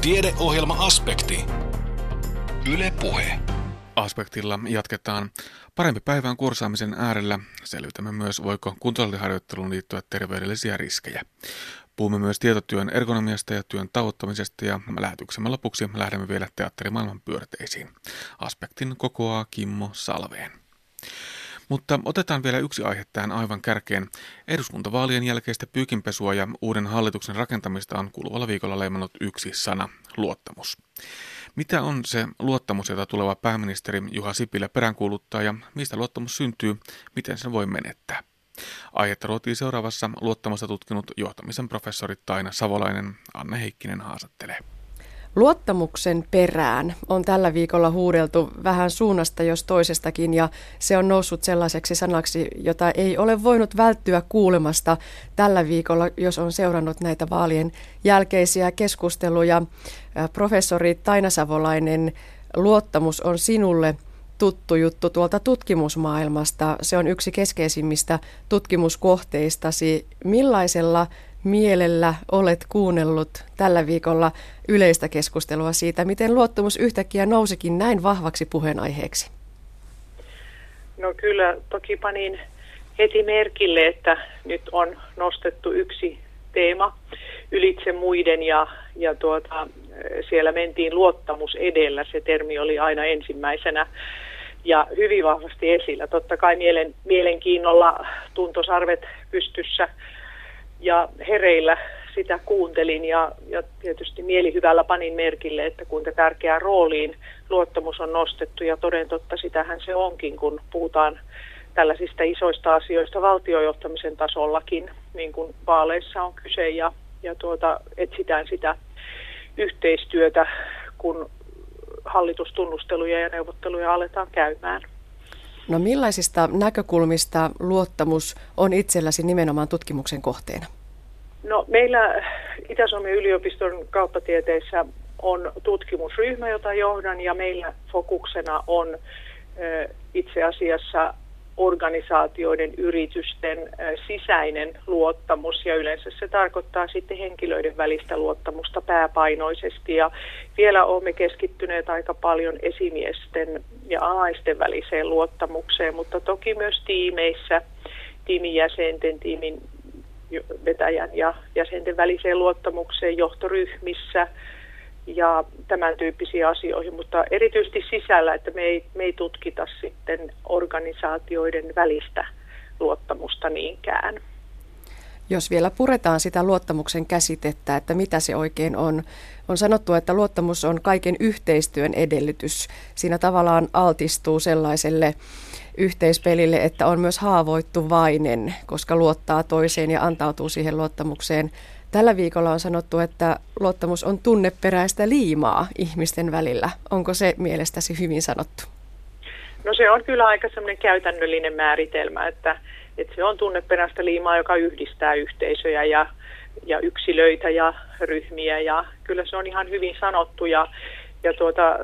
Tiedeohjelma-aspekti. Yle Puhe. Aspektilla jatketaan parempi päivän kursaamisen äärellä. Selvitämme myös, voiko kuntosaliharjoitteluun liittyä terveydellisiä riskejä. Puhumme myös tietotyön ergonomiasta ja työn tauottamisesta ja lähetyksemme lopuksi lähdemme vielä teatterimaailman pyörteisiin. Aspektin kokoaa Kimmo Salveen. Mutta otetaan vielä yksi aihe tähän aivan kärkeen. Eduskuntavaalien jälkeistä pyykinpesua ja uuden hallituksen rakentamista on kuluvalla viikolla leimannut yksi sana, luottamus. Mitä on se luottamus, jota tuleva pääministeri Juha Sipilä peräänkuuluttaa ja mistä luottamus syntyy, miten sen voi menettää? Aihetta ruotiin seuraavassa luottamusta tutkinut johtamisen professori Taina Savolainen. Anne Heikkinen haastattelee. Luottamuksen perään on tällä viikolla huudeltu vähän suunnasta jos toisestakin ja se on noussut sellaiseksi sanaksi, jota ei ole voinut välttyä kuulemasta tällä viikolla, jos on seurannut näitä vaalien jälkeisiä keskusteluja. Professori Taina Savolainen, luottamus on sinulle tuttu juttu tuolta tutkimusmaailmasta. Se on yksi keskeisimmistä tutkimuskohteistasi. Millaisella mielellä olet kuunnellut tällä viikolla yleistä keskustelua siitä, miten luottamus yhtäkkiä nousikin näin vahvaksi puheenaiheeksi? No kyllä, toki panin heti merkille, että nyt on nostettu yksi teema ylitse muiden ja, ja tuota, siellä mentiin luottamus edellä. Se termi oli aina ensimmäisenä ja hyvin vahvasti esillä. Totta kai mielen, mielenkiinnolla tuntosarvet pystyssä ja hereillä sitä kuuntelin ja, ja tietysti mielihyvällä panin merkille, että kuinka tärkeään rooliin luottamus on nostettu ja toden totta sitähän se onkin, kun puhutaan tällaisista isoista asioista valtiojohtamisen tasollakin, niin kuin vaaleissa on kyse ja, ja tuota, etsitään sitä yhteistyötä, kun hallitustunnusteluja ja neuvotteluja aletaan käymään. No millaisista näkökulmista luottamus on itselläsi nimenomaan tutkimuksen kohteena? No meillä Itä-Suomen yliopiston kauppatieteissä on tutkimusryhmä, jota johdan ja meillä fokuksena on itse asiassa organisaatioiden, yritysten sisäinen luottamus. Ja yleensä se tarkoittaa sitten henkilöiden välistä luottamusta pääpainoisesti. Ja vielä olemme keskittyneet aika paljon esimiesten ja alaisten väliseen luottamukseen, mutta toki myös tiimeissä, tiimin jäsenten, tiimin vetäjän ja jäsenten väliseen luottamukseen johtoryhmissä – ja tämän tyyppisiin asioihin, mutta erityisesti sisällä, että me ei, me ei tutkita sitten organisaatioiden välistä luottamusta niinkään. Jos vielä puretaan sitä luottamuksen käsitettä, että mitä se oikein on. On sanottu, että luottamus on kaiken yhteistyön edellytys. Siinä tavallaan altistuu sellaiselle yhteispelille, että on myös haavoittuvainen, koska luottaa toiseen ja antautuu siihen luottamukseen Tällä viikolla on sanottu, että luottamus on tunneperäistä liimaa ihmisten välillä. Onko se mielestäsi hyvin sanottu? No se on kyllä aika semmoinen käytännöllinen määritelmä, että, että se on tunneperäistä liimaa, joka yhdistää yhteisöjä ja, ja yksilöitä ja ryhmiä ja kyllä se on ihan hyvin sanottu ja, ja tuota,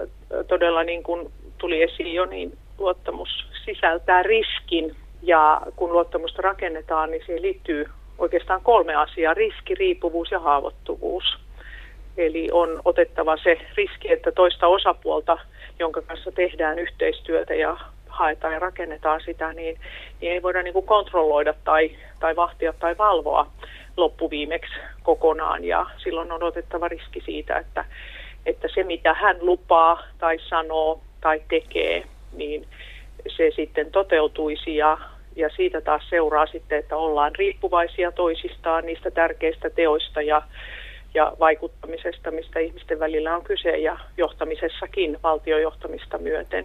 todella niin kuin tuli esiin jo, niin luottamus sisältää riskin ja kun luottamusta rakennetaan, niin siihen liittyy oikeastaan kolme asiaa, riski, riippuvuus ja haavoittuvuus. Eli on otettava se riski, että toista osapuolta, jonka kanssa tehdään yhteistyötä ja haetaan ja rakennetaan sitä, niin, niin ei voida niin kuin kontrolloida tai, tai vahtia tai valvoa loppuviimeksi kokonaan. Ja silloin on otettava riski siitä, että, että se mitä hän lupaa tai sanoo tai tekee, niin se sitten toteutuisi ja ja siitä taas seuraa sitten, että ollaan riippuvaisia toisistaan niistä tärkeistä teoista ja, ja vaikuttamisesta, mistä ihmisten välillä on kyse ja johtamisessakin valtiojohtamista myöten.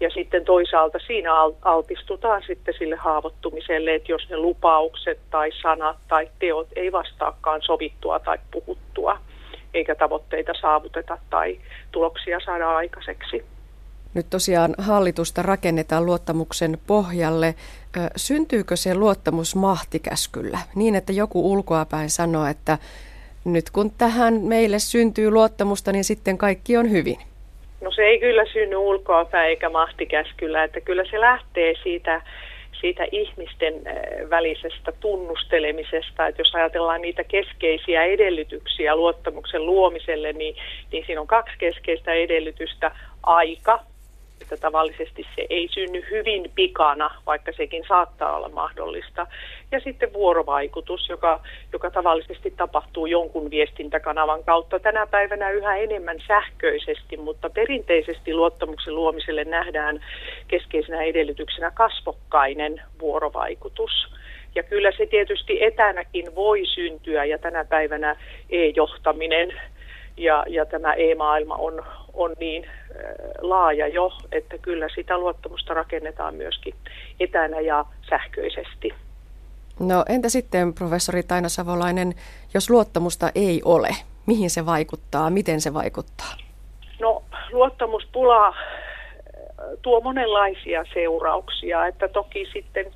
Ja sitten toisaalta siinä altistutaan sitten sille haavoittumiselle, että jos ne lupaukset tai sanat tai teot ei vastaakaan sovittua tai puhuttua, eikä tavoitteita saavuteta tai tuloksia saada aikaiseksi. Nyt tosiaan hallitusta rakennetaan luottamuksen pohjalle. Syntyykö se luottamus mahtikäskyllä niin, että joku ulkoapäin sanoo, että nyt kun tähän meille syntyy luottamusta, niin sitten kaikki on hyvin? No se ei kyllä synny ulkoapäin eikä mahtikäskyllä, että kyllä se lähtee siitä, siitä ihmisten välisestä tunnustelemisesta, että jos ajatellaan niitä keskeisiä edellytyksiä luottamuksen luomiselle, niin, niin siinä on kaksi keskeistä edellytystä. Aika, että tavallisesti se ei synny hyvin pikana, vaikka sekin saattaa olla mahdollista. Ja sitten vuorovaikutus, joka, joka tavallisesti tapahtuu jonkun viestintäkanavan kautta. Tänä päivänä yhä enemmän sähköisesti, mutta perinteisesti luottamuksen luomiselle nähdään keskeisenä edellytyksenä kasvokkainen vuorovaikutus. Ja kyllä se tietysti etänäkin voi syntyä ja tänä päivänä e-johtaminen ja, ja tämä e-maailma on, on niin laaja jo, että kyllä sitä luottamusta rakennetaan myöskin etänä ja sähköisesti. No entä sitten professori Taina Savolainen, jos luottamusta ei ole, mihin se vaikuttaa, miten se vaikuttaa? No luottamuspula tuo monenlaisia seurauksia, että toki sitten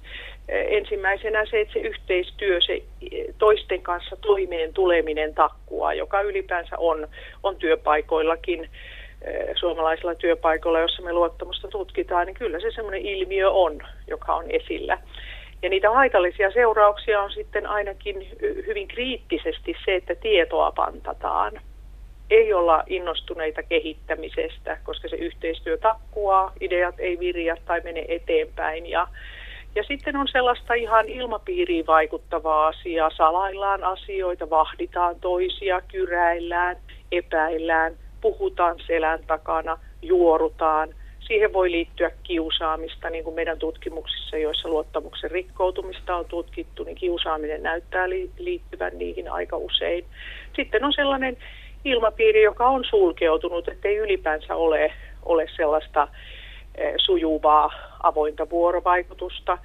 ensimmäisenä se, että se yhteistyö, se toisten kanssa toimeen tuleminen takkua, joka ylipäänsä on, on työpaikoillakin suomalaisilla työpaikoilla, jossa me luottamusta tutkitaan, niin kyllä se semmoinen ilmiö on, joka on esillä. Ja niitä haitallisia seurauksia on sitten ainakin hyvin kriittisesti se, että tietoa pantataan. Ei olla innostuneita kehittämisestä, koska se yhteistyö takkuaa, ideat ei virja tai mene eteenpäin. Ja, ja sitten on sellaista ihan ilmapiiriin vaikuttavaa asiaa. Salaillaan asioita, vahditaan toisia, kyräillään, epäillään – puhutaan selän takana, juorutaan. Siihen voi liittyä kiusaamista, niin kuin meidän tutkimuksissa, joissa luottamuksen rikkoutumista on tutkittu, niin kiusaaminen näyttää liittyvän niihin aika usein. Sitten on sellainen ilmapiiri, joka on sulkeutunut, ettei ylipäänsä ole, ole sellaista eh, sujuvaa avointa vuorovaikutusta.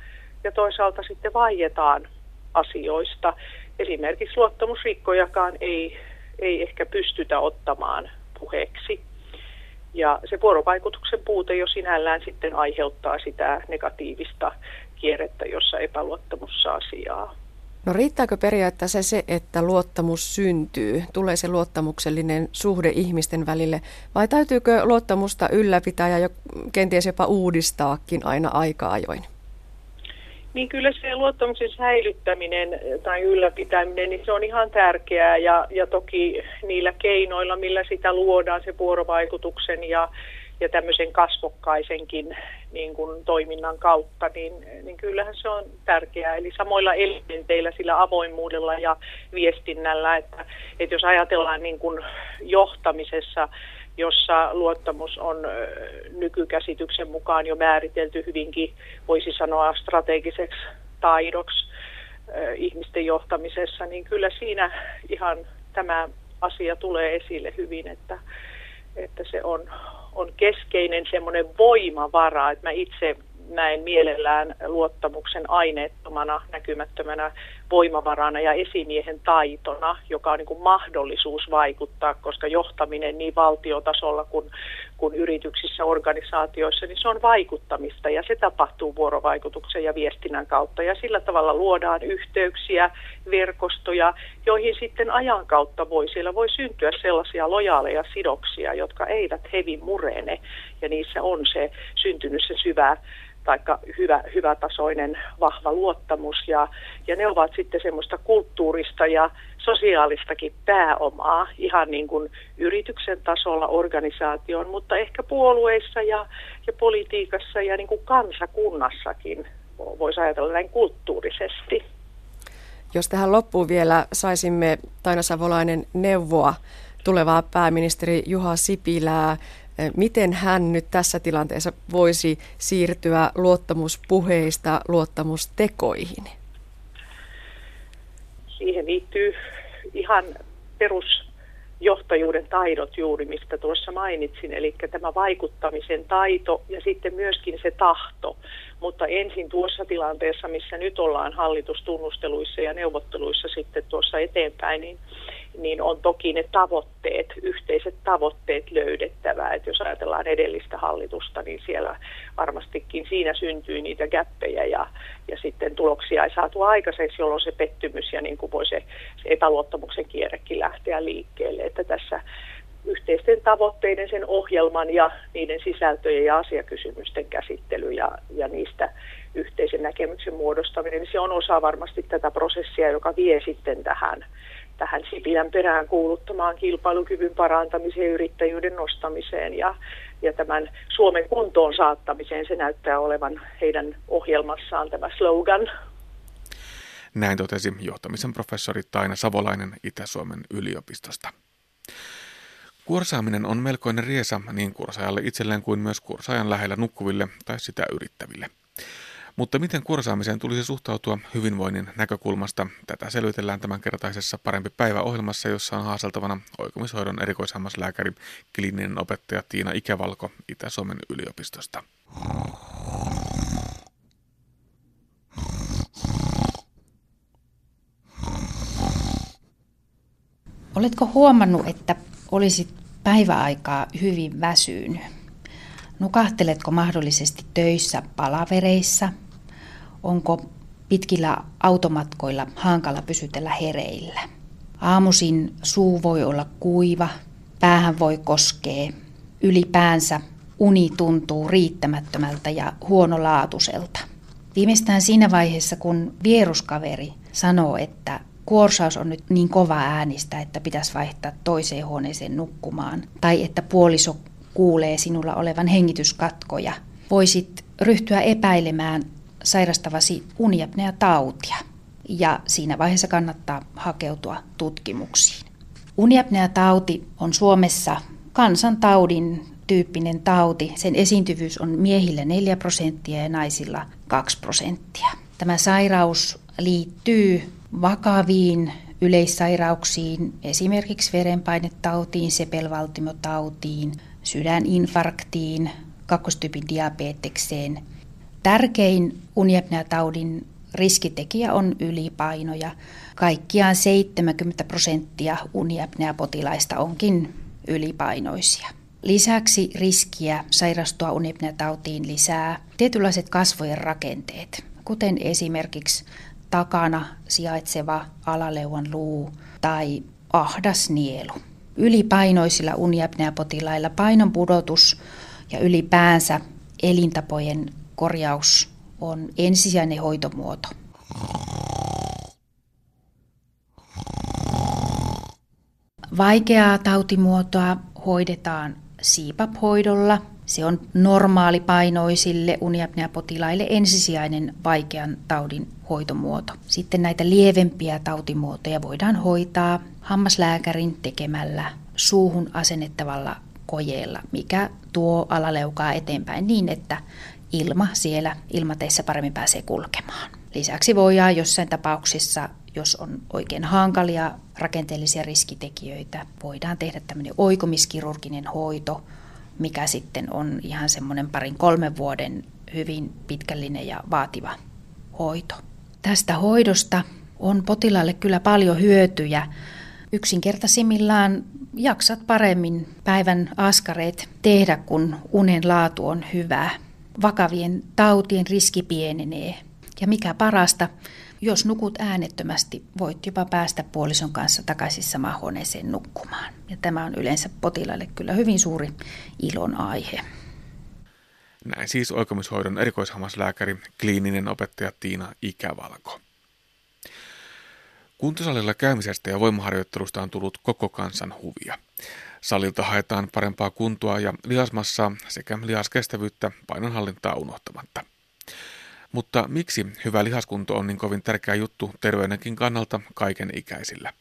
Ja toisaalta sitten vaietaan asioista. Esimerkiksi luottamusrikkojakaan ei, ei ehkä pystytä ottamaan puheeksi. Ja se vuorovaikutuksen puute jo sinällään sitten aiheuttaa sitä negatiivista kierrettä, jossa epäluottamus saa sijaa. No riittääkö periaatteessa se, että luottamus syntyy? Tulee se luottamuksellinen suhde ihmisten välille? Vai täytyykö luottamusta ylläpitää ja jo, kenties jopa uudistaakin aina aika ajoin? Niin kyllä se luottamuksen säilyttäminen tai ylläpitäminen, niin se on ihan tärkeää ja, ja toki niillä keinoilla, millä sitä luodaan se vuorovaikutuksen ja, ja tämmöisen kasvokkaisenkin niin kuin toiminnan kautta, niin, niin kyllähän se on tärkeää. Eli samoilla elementeillä, sillä avoimuudella ja viestinnällä, että, että jos ajatellaan niin kuin johtamisessa, jossa luottamus on nykykäsityksen mukaan jo määritelty hyvinkin, voisi sanoa, strategiseksi taidoksi ihmisten johtamisessa, niin kyllä siinä ihan tämä asia tulee esille hyvin, että, että se on, on keskeinen semmoinen voimavara, että mä itse näen mielellään luottamuksen aineettomana, näkymättömänä voimavarana ja esimiehen taitona, joka on niin kuin mahdollisuus vaikuttaa, koska johtaminen niin valtiotasolla kuin, kuin yrityksissä, organisaatioissa, niin se on vaikuttamista ja se tapahtuu vuorovaikutuksen ja viestinnän kautta. Ja sillä tavalla luodaan yhteyksiä, verkostoja, joihin sitten ajan kautta voi, siellä voi syntyä sellaisia lojaaleja sidoksia, jotka eivät hevin murene. Ja niissä on se syntynyt se syvä tai hyvä, hyvätasoinen vahva luottamus ja, ja ne ovat sitten semmoista kulttuurista ja sosiaalistakin pääomaa ihan niin kuin yrityksen tasolla organisaation, mutta ehkä puolueissa ja, ja politiikassa ja niin kuin kansakunnassakin voisi ajatella näin kulttuurisesti. Jos tähän loppuun vielä saisimme Taina Savolainen neuvoa tulevaa pääministeri Juha Sipilää miten hän nyt tässä tilanteessa voisi siirtyä luottamuspuheista luottamustekoihin? Siihen liittyy ihan perusjohtajuuden taidot juuri, mistä tuossa mainitsin, eli tämä vaikuttamisen taito ja sitten myöskin se tahto. Mutta ensin tuossa tilanteessa, missä nyt ollaan hallitustunnusteluissa ja neuvotteluissa sitten tuossa eteenpäin, niin niin on toki ne tavoitteet, yhteiset tavoitteet löydettävää. Et jos ajatellaan edellistä hallitusta, niin siellä varmastikin siinä syntyy niitä gäppejä ja, ja sitten tuloksia ei saatu aikaiseksi, jolloin se pettymys ja niin kuin voi se, se epäluottamuksen kierrekin lähteä liikkeelle. Että tässä yhteisten tavoitteiden, sen ohjelman ja niiden sisältöjen ja asiakysymysten käsittely ja, ja niistä yhteisen näkemyksen muodostaminen, niin se on osa varmasti tätä prosessia, joka vie sitten tähän, tähän Sipilän perään kuuluttamaan kilpailukyvyn parantamiseen, yrittäjyyden nostamiseen ja, ja tämän Suomen kuntoon saattamiseen. Se näyttää olevan heidän ohjelmassaan tämä slogan. Näin totesi johtamisen professori Taina Savolainen Itä-Suomen yliopistosta. Kursaaminen on melkoinen riesa niin kursaajalle itselleen kuin myös kursaajan lähellä nukkuville tai sitä yrittäville. Mutta miten kursaamiseen tulisi suhtautua hyvinvoinnin näkökulmasta? Tätä selvitellään tämänkertaisessa Parempi päivä ohjelmassa, jossa on haaseltavana oikomishoidon erikoishammaslääkäri, kliininen opettaja Tiina Ikävalko Itä-Suomen yliopistosta. Oletko huomannut, että olisit päiväaikaa hyvin väsynyt? Nukahteletko mahdollisesti töissä palavereissa? Onko pitkillä automatkoilla hankala pysytellä hereillä? Aamusin suu voi olla kuiva, päähän voi koskea, ylipäänsä uni tuntuu riittämättömältä ja huonolaatuiselta. Viimeistään siinä vaiheessa, kun vieruskaveri sanoo, että kuorsaus on nyt niin kova äänistä, että pitäisi vaihtaa toiseen huoneeseen nukkumaan, tai että puoliso kuulee sinulla olevan hengityskatkoja, voisit ryhtyä epäilemään sairastavasi uniapnea tautia. Ja siinä vaiheessa kannattaa hakeutua tutkimuksiin. Uniapnea tauti on Suomessa kansantaudin tyyppinen tauti. Sen esiintyvyys on miehillä 4 prosenttia ja naisilla 2 prosenttia. Tämä sairaus liittyy vakaviin yleissairauksiin, esimerkiksi verenpainetautiin, sepelvaltimotautiin, sydäninfarktiin, kakkostyypin diabetekseen. Tärkein uniapneataudin riskitekijä on ylipaino ja kaikkiaan 70 prosenttia uniapneapotilaista onkin ylipainoisia. Lisäksi riskiä sairastua uniapneatautiin lisää tietynlaiset kasvojen rakenteet, kuten esimerkiksi takana sijaitseva alaleuvan luu tai ahdas nielu. Ylipainoisilla uniapneapotilailla painon pudotus ja ylipäänsä elintapojen korjaus on ensisijainen hoitomuoto. Vaikeaa tautimuotoa hoidetaan CPAP-hoidolla. Se on normaalipainoisille uniapneapotilaille ensisijainen vaikean taudin hoitomuoto. Sitten näitä lievempiä tautimuotoja voidaan hoitaa hammaslääkärin tekemällä suuhun asennettavalla kojeella, mikä tuo alaleukaa eteenpäin niin, että ilma siellä ilmateissa paremmin pääsee kulkemaan. Lisäksi voidaan jossain tapauksissa, jos on oikein hankalia rakenteellisia riskitekijöitä, voidaan tehdä tämmöinen oikomiskirurginen hoito, mikä sitten on ihan semmoinen parin kolmen vuoden hyvin pitkällinen ja vaativa hoito. Tästä hoidosta on potilaalle kyllä paljon hyötyjä. Yksinkertaisimmillaan jaksat paremmin päivän askareet tehdä, kun unen laatu on hyvää. Vakavien tautien riski pienenee. Ja mikä parasta, jos nukut äänettömästi, voit jopa päästä puolison kanssa takaisin samaan huoneeseen nukkumaan. Ja tämä on yleensä potilaalle kyllä hyvin suuri ilon aihe. Näin siis oikomishoidon erikoishammaslääkäri, kliininen opettaja Tiina Ikävalko. Kuntosalilla käymisestä ja voimaharjoittelusta on tullut koko kansan huvia. Salilta haetaan parempaa kuntoa ja lihasmassaa sekä lihaskestävyyttä painonhallintaa unohtamatta. Mutta miksi hyvä lihaskunto on niin kovin tärkeä juttu terveydenkin kannalta kaiken ikäisillä?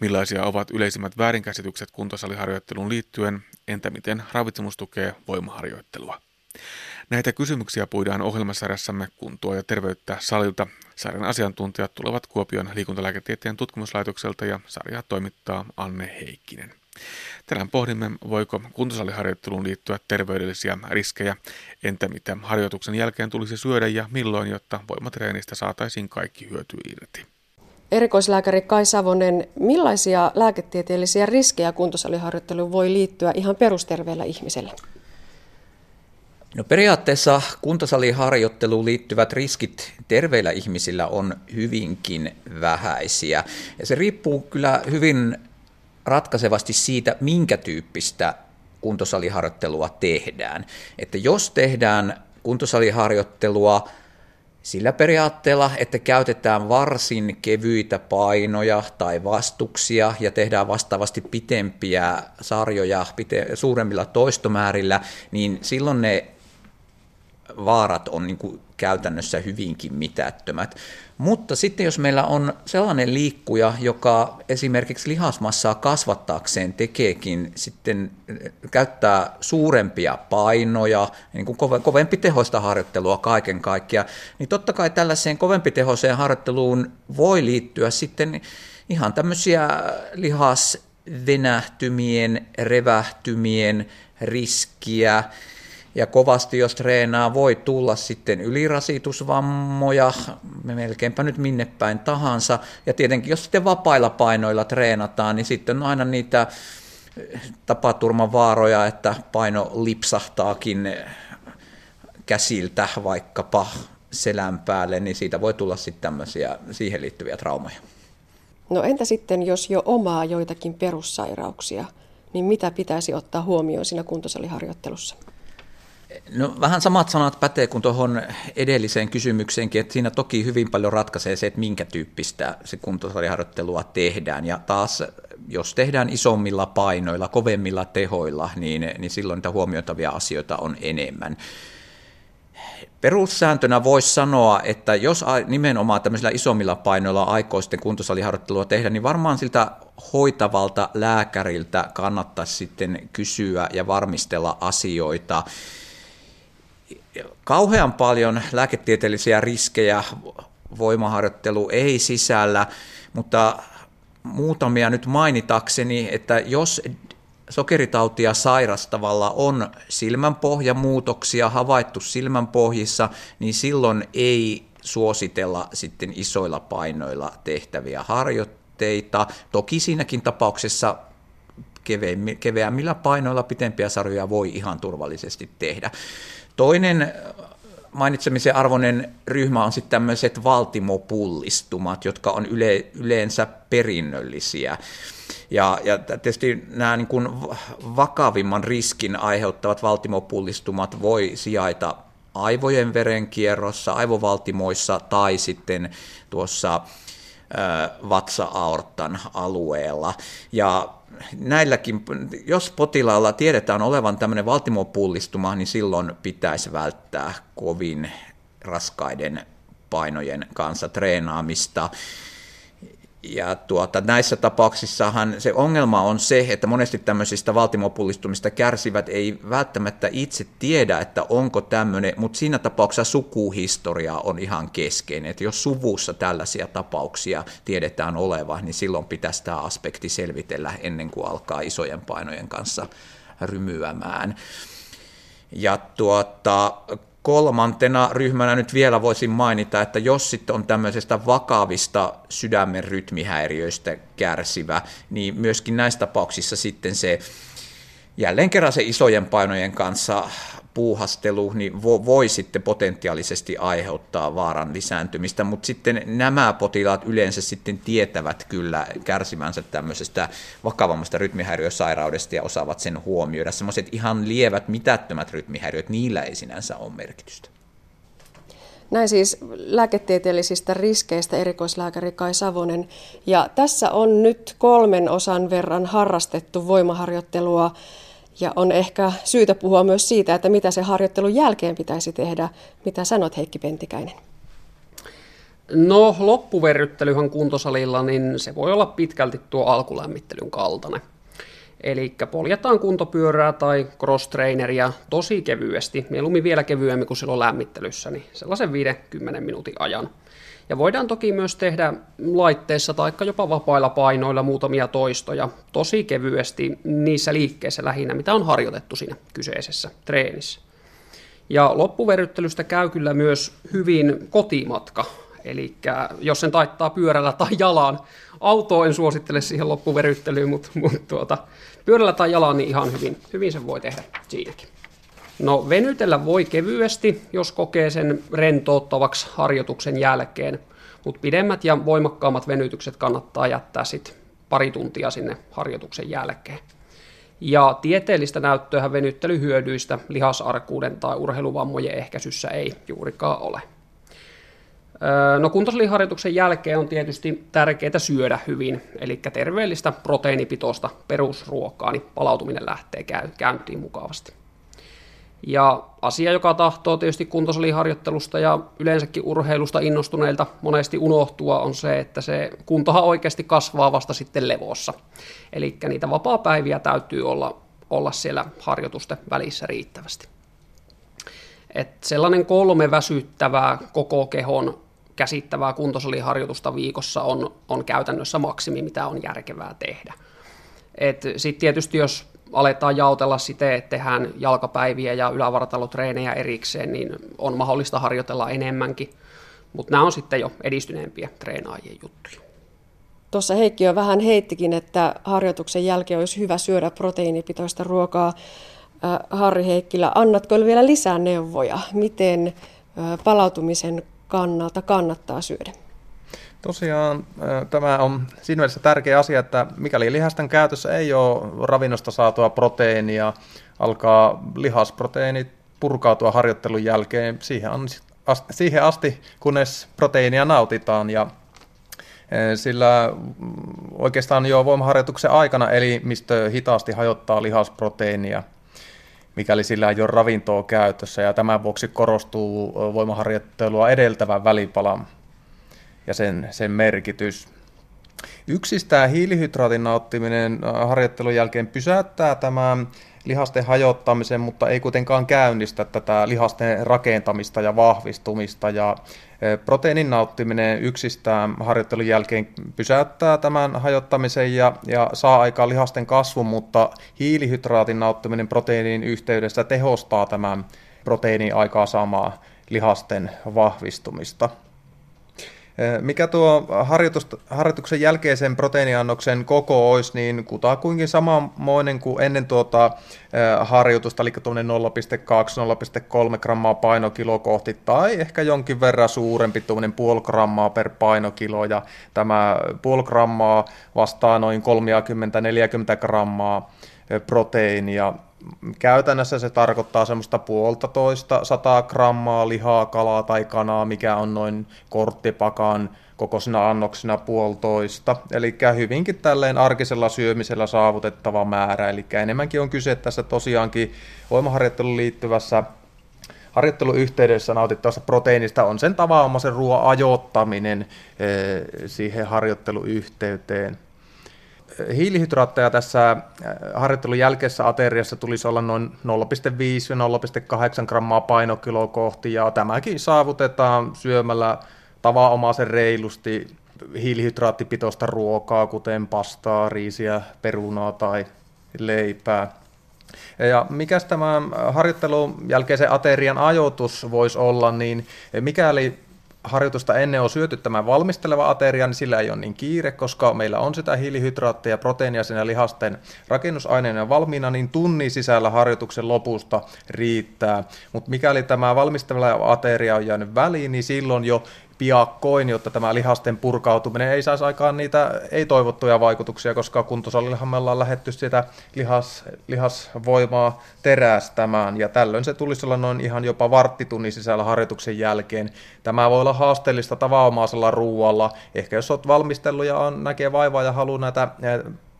Millaisia ovat yleisimmät väärinkäsitykset kuntosaliharjoitteluun liittyen, entä miten ravitsemus tukee voimaharjoittelua? Näitä kysymyksiä puidaan ohjelmasarjassamme kuntoa ja terveyttä salilta. Sarjan asiantuntijat tulevat Kuopion liikuntalääketieteen tutkimuslaitokselta ja sarjaa toimittaa Anne Heikkinen. Tänään pohdimme, voiko kuntosaliharjoitteluun liittyä terveydellisiä riskejä, entä mitä harjoituksen jälkeen tulisi syödä ja milloin, jotta voimatreenistä saataisiin kaikki hyöty irti. Erikoislääkäri Kai Savonen, millaisia lääketieteellisiä riskejä kuntosaliharjoitteluun voi liittyä ihan perusterveellä ihmisellä? No periaatteessa kuntosaliharjoitteluun liittyvät riskit terveillä ihmisillä on hyvinkin vähäisiä. Ja se riippuu kyllä hyvin ratkaisevasti siitä, minkä tyyppistä kuntosaliharjoittelua tehdään. Että jos tehdään kuntosaliharjoittelua sillä periaatteella, että käytetään varsin kevyitä painoja tai vastuksia ja tehdään vastaavasti pitempiä sarjoja pite- suuremmilla toistomäärillä, niin silloin ne vaarat on niin kuin käytännössä hyvinkin mitättömät. Mutta sitten jos meillä on sellainen liikkuja, joka esimerkiksi lihasmassaa kasvattaakseen tekeekin sitten käyttää suurempia painoja, niin kuin kovempi tehoista harjoittelua kaiken kaikkiaan, niin totta kai tällaiseen kovempi tehoiseen harjoitteluun voi liittyä sitten ihan tämmöisiä lihasvenähtymien, revähtymien riskiä, ja kovasti jos treenaa, voi tulla sitten ylirasitusvammoja, melkeinpä nyt minne päin tahansa. Ja tietenkin jos sitten vapailla painoilla treenataan, niin sitten on aina niitä tapaturman vaaroja, että paino lipsahtaakin käsiltä vaikkapa selän päälle, niin siitä voi tulla sitten tämmöisiä siihen liittyviä traumaja. No entä sitten, jos jo omaa joitakin perussairauksia, niin mitä pitäisi ottaa huomioon siinä kuntosaliharjoittelussa? No vähän samat sanat pätee kuin tuohon edelliseen kysymykseenkin, että siinä toki hyvin paljon ratkaisee se, että minkä tyyppistä se kuntosaliharjoittelua tehdään. Ja taas, jos tehdään isommilla painoilla, kovemmilla tehoilla, niin, niin silloin niitä huomioitavia asioita on enemmän. Perussääntönä voisi sanoa, että jos nimenomaan tämmöisillä isommilla painoilla aikoo sitten kuntosaliharjoittelua tehdä, niin varmaan siltä hoitavalta lääkäriltä kannattaisi sitten kysyä ja varmistella asioita kauhean paljon lääketieteellisiä riskejä voimaharjoittelu ei sisällä, mutta muutamia nyt mainitakseni, että jos sokeritautia sairastavalla on silmänpohjamuutoksia havaittu silmänpohjissa, niin silloin ei suositella sitten isoilla painoilla tehtäviä harjoitteita. Toki siinäkin tapauksessa keveämmillä painoilla pitempiä sarjoja voi ihan turvallisesti tehdä. Toinen mainitsemisen arvoinen ryhmä on sitten tämmöiset valtimopullistumat, jotka on yle, yleensä perinnöllisiä. Ja, ja tietysti nämä niin kuin vakavimman riskin aiheuttavat valtimopullistumat voi sijaita aivojen verenkierrossa, aivovaltimoissa tai sitten tuossa vatsa-aortan alueella. Ja näilläkin, jos potilaalla tiedetään olevan tämmöinen valtimopullistuma, niin silloin pitäisi välttää kovin raskaiden painojen kanssa treenaamista. Ja tuota, näissä tapauksissahan se ongelma on se, että monesti tämmöisistä valtimopullistumista kärsivät ei välttämättä itse tiedä, että onko tämmöinen, mutta siinä tapauksessa sukuhistoria on ihan keskeinen. Että jos suvussa tällaisia tapauksia tiedetään olevan, niin silloin pitäisi tämä aspekti selvitellä ennen kuin alkaa isojen painojen kanssa rymyämään. Ja tuota, kolmantena ryhmänä nyt vielä voisin mainita, että jos sitten on tämmöisestä vakavista sydämen rytmihäiriöistä kärsivä, niin myöskin näissä tapauksissa sitten se jälleen kerran se isojen painojen kanssa puuhastelu niin vo, voi sitten potentiaalisesti aiheuttaa vaaran lisääntymistä, mutta sitten nämä potilaat yleensä sitten tietävät kyllä kärsimänsä tämmöisestä vakavammasta rytmihäiriösairaudesta ja osaavat sen huomioida. Semmoiset ihan lievät, mitättömät rytmihäiriöt, niillä ei sinänsä ole merkitystä. Näin siis lääketieteellisistä riskeistä erikoislääkäri Kai Savonen. Ja tässä on nyt kolmen osan verran harrastettu voimaharjoittelua ja on ehkä syytä puhua myös siitä, että mitä se harjoittelun jälkeen pitäisi tehdä. Mitä sanot Heikki Pentikäinen? No loppuverryttelyhän kuntosalilla, niin se voi olla pitkälti tuo alkulämmittelyn kaltainen. Eli poljetaan kuntopyörää tai cross-traineria tosi kevyesti, mieluummin vielä kevyemmin kuin silloin lämmittelyssä, niin sellaisen 50 minuutin ajan. Ja voidaan toki myös tehdä laitteissa tai jopa vapailla painoilla muutamia toistoja tosi kevyesti niissä liikkeissä lähinnä, mitä on harjoitettu siinä kyseisessä treenissä. Ja loppuverryttelystä käy kyllä myös hyvin kotimatka, eli jos sen taittaa pyörällä tai jalan, auto en suosittele siihen loppuveryttelyyn, mutta, mutta tuota, pyörällä tai jalan niin ihan hyvin, hyvin sen voi tehdä siinäkin. No venytellä voi kevyesti, jos kokee sen rentouttavaksi harjoituksen jälkeen, mutta pidemmät ja voimakkaammat venytykset kannattaa jättää sitten pari tuntia sinne harjoituksen jälkeen. Ja tieteellistä näyttöä venyttelyhyödyistä lihasarkuuden tai urheiluvammojen ehkäisyssä ei juurikaan ole. No kuntosaliharjoituksen jälkeen on tietysti tärkeää syödä hyvin, eli terveellistä proteiinipitoista perusruokaa, niin palautuminen lähtee käyntiin mukavasti. Ja asia, joka tahtoo tietysti kuntosaliharjoittelusta ja yleensäkin urheilusta innostuneilta monesti unohtua, on se, että se kuntohan oikeasti kasvaa vasta sitten levossa. Eli niitä vapaa-päiviä täytyy olla, olla siellä harjoitusten välissä riittävästi. Et sellainen kolme väsyttävää koko kehon käsittävää kuntosaliharjoitusta viikossa on, on käytännössä maksimi, mitä on järkevää tehdä. Sitten tietysti jos aletaan jaotella siten, että tehdään jalkapäiviä ja ylävartalotreenejä erikseen, niin on mahdollista harjoitella enemmänkin. Mutta nämä on sitten jo edistyneempiä treenaajien juttuja. Tuossa Heikki jo vähän heittikin, että harjoituksen jälkeen olisi hyvä syödä proteiinipitoista ruokaa. Äh, Harri Heikkilä, annatko vielä lisää neuvoja, miten äh, palautumisen kannalta kannattaa syödä? Tosiaan tämä on siinä mielessä tärkeä asia, että mikäli lihasten käytössä ei ole ravinnosta saatua proteiinia, alkaa lihasproteiinit purkautua harjoittelun jälkeen siihen, siihen asti, kunnes proteiinia nautitaan. Ja sillä oikeastaan jo voimaharjoituksen aikana elimistö hitaasti hajottaa lihasproteiinia, mikäli sillä ei ole ravintoa käytössä. Ja tämän vuoksi korostuu voimaharjoittelua edeltävän välipalan ja sen, sen merkitys. Yksistään hiilihydraatin nauttiminen äh, harjoittelun jälkeen pysäyttää tämän lihasten hajottamisen, mutta ei kuitenkaan käynnistä tätä lihasten rakentamista ja vahvistumista. Ja proteiinin nauttiminen yksistään harjoittelun jälkeen pysäyttää tämän hajottamisen ja, ja saa aikaan lihasten kasvun, mutta hiilihydraatin nauttiminen proteiinin yhteydessä tehostaa tämän proteiinin aikaa saamaa lihasten vahvistumista. Mikä tuo harjoituksen jälkeisen proteiiniannoksen koko olisi, niin kutakuinkin samanmoinen kuin ennen tuota harjoitusta, eli tuonne 0,2-0,3 grammaa painokilo kohti, tai ehkä jonkin verran suurempi, tuommoinen puoli grammaa per painokilo, ja tämä puoli grammaa vastaa noin 30-40 grammaa proteiinia käytännössä se tarkoittaa semmoista puolta toista sata grammaa lihaa, kalaa tai kanaa, mikä on noin korttipakan kokoisina annoksina puolitoista. Eli hyvinkin tälleen arkisella syömisellä saavutettava määrä. Eli enemmänkin on kyse tässä tosiaankin voimaharjoitteluun liittyvässä harjoitteluyhteydessä nautittavasta proteiinista on sen tavanomaisen ruoan ajoittaminen eh, siihen harjoitteluyhteyteen hiilihydraatteja tässä äh, harjoittelun jälkeisessä ateriassa tulisi olla noin 0,5-0,8 grammaa painokiloa kohti, ja tämäkin saavutetaan syömällä tavanomaisen reilusti hiilihydraattipitoista ruokaa, kuten pastaa, riisiä, perunaa tai leipää. Ja mikä tämä harjoittelun jälkeisen aterian ajoitus voisi olla, niin mikäli harjoitusta ennen on syöty tämä valmisteleva ateria, niin sillä ei ole niin kiire, koska meillä on sitä hiilihydraatteja ja proteiinia siinä lihasten rakennusaineena valmiina, niin tunnin sisällä harjoituksen lopusta riittää. Mutta mikäli tämä valmisteleva ateria on jäänyt väliin, niin silloin jo piakkoin, jotta tämä lihasten purkautuminen ei saisi aikaan niitä ei-toivottuja vaikutuksia, koska kuntosalillahan me ollaan lähetty sitä lihas, lihasvoimaa terästämään, ja tällöin se tulisi olla noin ihan jopa varttitunnin sisällä harjoituksen jälkeen. Tämä voi olla haasteellista tavanomaisella ruualla, ehkä jos olet valmistellut ja on, näkee vaivaa ja haluaa näitä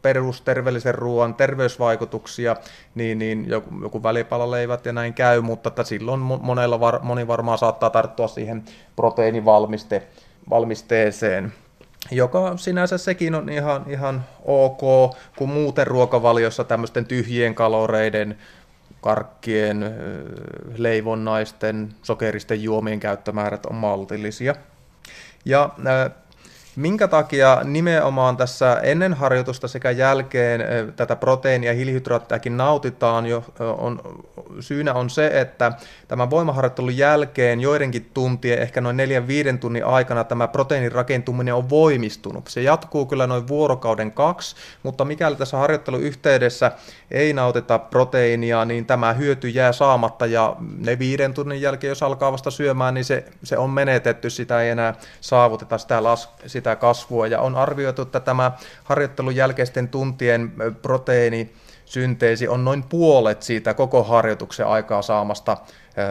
perusterveellisen ruoan terveysvaikutuksia, niin, niin joku, joku välipalaleivät ja näin käy, mutta että silloin monella var, moni varmaan saattaa tarttua siihen proteiinivalmiste, valmisteeseen joka sinänsä sekin on ihan, ihan ok, kun muuten ruokavaliossa tämmöisten tyhjien kaloreiden, karkkien, leivonnaisten, sokeristen juomien käyttömäärät on maltillisia. Ja Minkä takia nimenomaan tässä ennen harjoitusta sekä jälkeen tätä proteiinia ja hiilihydraattiakin nautitaan, jo, on, syynä on se, että tämän voimaharjoittelun jälkeen joidenkin tuntien, ehkä noin 4-5 tunnin aikana tämä proteiinin rakentuminen on voimistunut. Se jatkuu kyllä noin vuorokauden kaksi, mutta mikäli tässä harjoittelun yhteydessä ei nautita proteiinia, niin tämä hyöty jää saamatta ja ne viiden tunnin jälkeen, jos alkaa vasta syömään, niin se, se on menetetty, sitä ei enää saavuteta sitä, las, sitä kasvua ja on arvioitu, että tämä harjoittelun jälkeisten tuntien proteiini synteesi on noin puolet siitä koko harjoituksen aikaa saamasta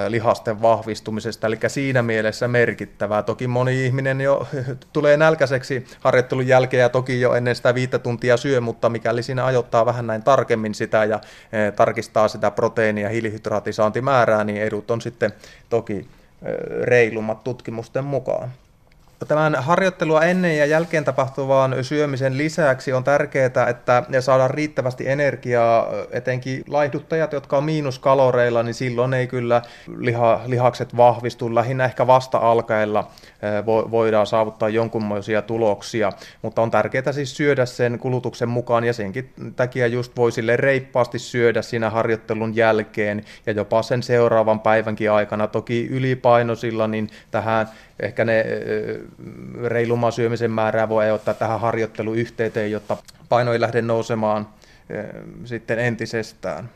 lihasten vahvistumisesta, eli siinä mielessä merkittävää. Toki moni ihminen jo tulee nälkäiseksi harjoittelun jälkeen ja toki jo ennen sitä viittä tuntia syö, mutta mikäli siinä ajoittaa vähän näin tarkemmin sitä ja tarkistaa sitä proteiini- ja hiilihydraatisaantimäärää, niin edut on sitten toki reilummat tutkimusten mukaan. Tämän harjoittelua ennen ja jälkeen tapahtuvaan syömisen lisäksi on tärkeää, että saadaan riittävästi energiaa, etenkin laihduttajat, jotka on miinuskaloreilla, niin silloin ei kyllä liha, lihakset vahvistu. Lähinnä ehkä vasta alkaella voidaan saavuttaa jonkunmoisia tuloksia, mutta on tärkeää siis syödä sen kulutuksen mukaan ja senkin takia just voi sille reippaasti syödä siinä harjoittelun jälkeen ja jopa sen seuraavan päivänkin aikana. Toki ylipainoisilla niin tähän ehkä ne reilumman syömisen määrää voi ottaa tähän harjoitteluyhteyteen, jotta paino ei lähde nousemaan sitten entisestään.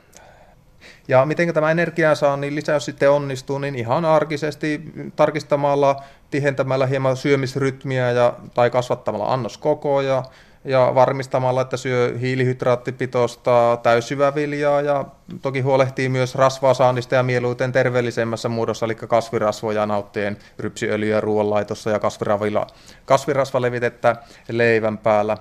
Ja miten tämä energiansaannin lisäys sitten onnistuu, niin ihan arkisesti tarkistamalla, tihentämällä hieman syömisrytmiä ja, tai kasvattamalla annoskokoja ja varmistamalla, että syö hiilihydraattipitoista täyssyväviljaa ja toki huolehtii myös rasvaasaannista ja mieluiten terveellisemmässä muodossa, eli kasvirasvoja nauttien rypsiöljyä ruoanlaitossa ja kasvirasvalevitettä leivän päällä.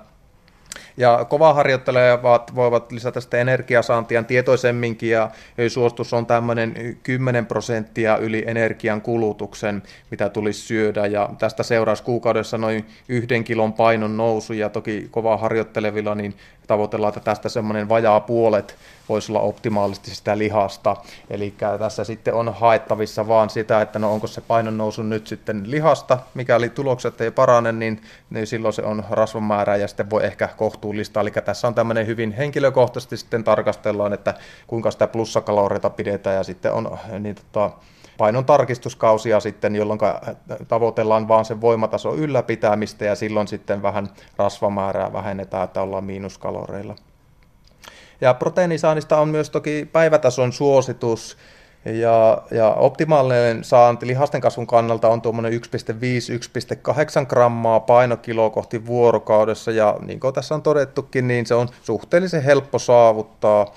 Ja kova harjoittelevat voivat lisätä sitä energiasaantia tietoisemminkin ja suostus on tämmöinen 10 prosenttia yli energian kulutuksen, mitä tulisi syödä ja tästä seuraisi kuukaudessa noin yhden kilon painon nousu ja toki kova harjoittelevilla niin tavoitellaan, että tästä semmoinen vajaa puolet voisi olla optimaalisesti sitä lihasta. Eli tässä sitten on haettavissa vaan sitä, että no onko se painon nousu nyt sitten lihasta, mikäli tulokset ei parane, niin, niin silloin se on rasvan määrä ja sitten voi ehkä kohtuullista. Eli tässä on tämmöinen hyvin henkilökohtaisesti sitten tarkastellaan, että kuinka sitä plussakaloreita pidetään ja sitten on niin tota, painon tarkistuskausia sitten, jolloin tavoitellaan vaan sen voimatason ylläpitämistä ja silloin sitten vähän rasvamäärää vähennetään, että ollaan miinuskaloreilla. Ja proteiinisaannista on myös toki päivätason suositus, ja, ja optimaalinen saanti lihasten kasvun kannalta on tuommoinen 1,5-1,8 grammaa painokilo kohti vuorokaudessa, ja niin kuin tässä on todettukin, niin se on suhteellisen helppo saavuttaa,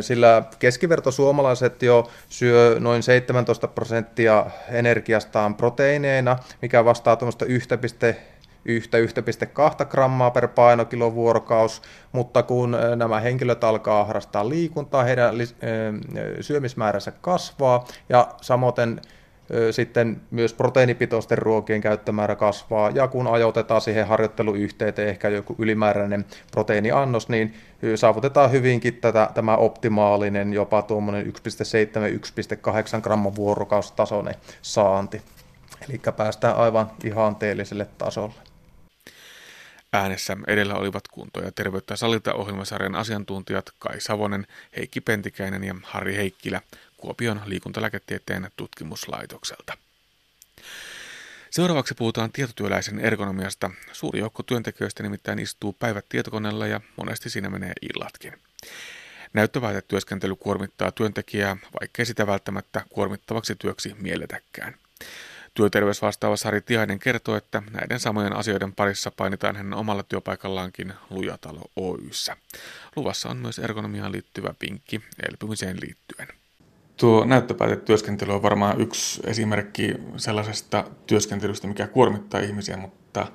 sillä keskiverto suomalaiset jo syö noin 17 prosenttia energiastaan proteiineina, mikä vastaa tuommoista 1,1-1,2 grammaa per painokilo vuorokaus, mutta kun nämä henkilöt alkaa harrastaa liikuntaa, heidän syömismääränsä kasvaa ja samoin sitten myös proteiinipitoisten ruokien käyttömäärä kasvaa, ja kun ajoitetaan siihen harjoitteluyhteyteen ehkä joku ylimääräinen proteiiniannos, niin saavutetaan hyvinkin tätä, tämä optimaalinen, jopa tuommoinen 1,7-1,8 gramman vuorokaustasoinen saanti. Eli päästään aivan ihanteelliselle tasolle. Äänessä edellä olivat kunto- ja terveyttä salilta ohjelmasarjan asiantuntijat Kai Savonen, Heikki Pentikäinen ja Harri Heikkilä Kuopion liikuntalääketieteen tutkimuslaitokselta. Seuraavaksi puhutaan tietotyöläisen ergonomiasta. Suuri joukko työntekijöistä nimittäin istuu päivät tietokoneella ja monesti siinä menee illatkin. Näyttöväitetyöskentely kuormittaa työntekijää, vaikkei sitä välttämättä kuormittavaksi työksi mielletäkään. Työterveysvastaava Sari Tiainen kertoo, että näiden samojen asioiden parissa painitaan hänen omalla työpaikallaankin Lujatalo Oyssä. Luvassa on myös ergonomiaan liittyvä pinkki elpymiseen liittyen. Tuo näyttöpäätetyöskentely on varmaan yksi esimerkki sellaisesta työskentelystä, mikä kuormittaa ihmisiä, mutta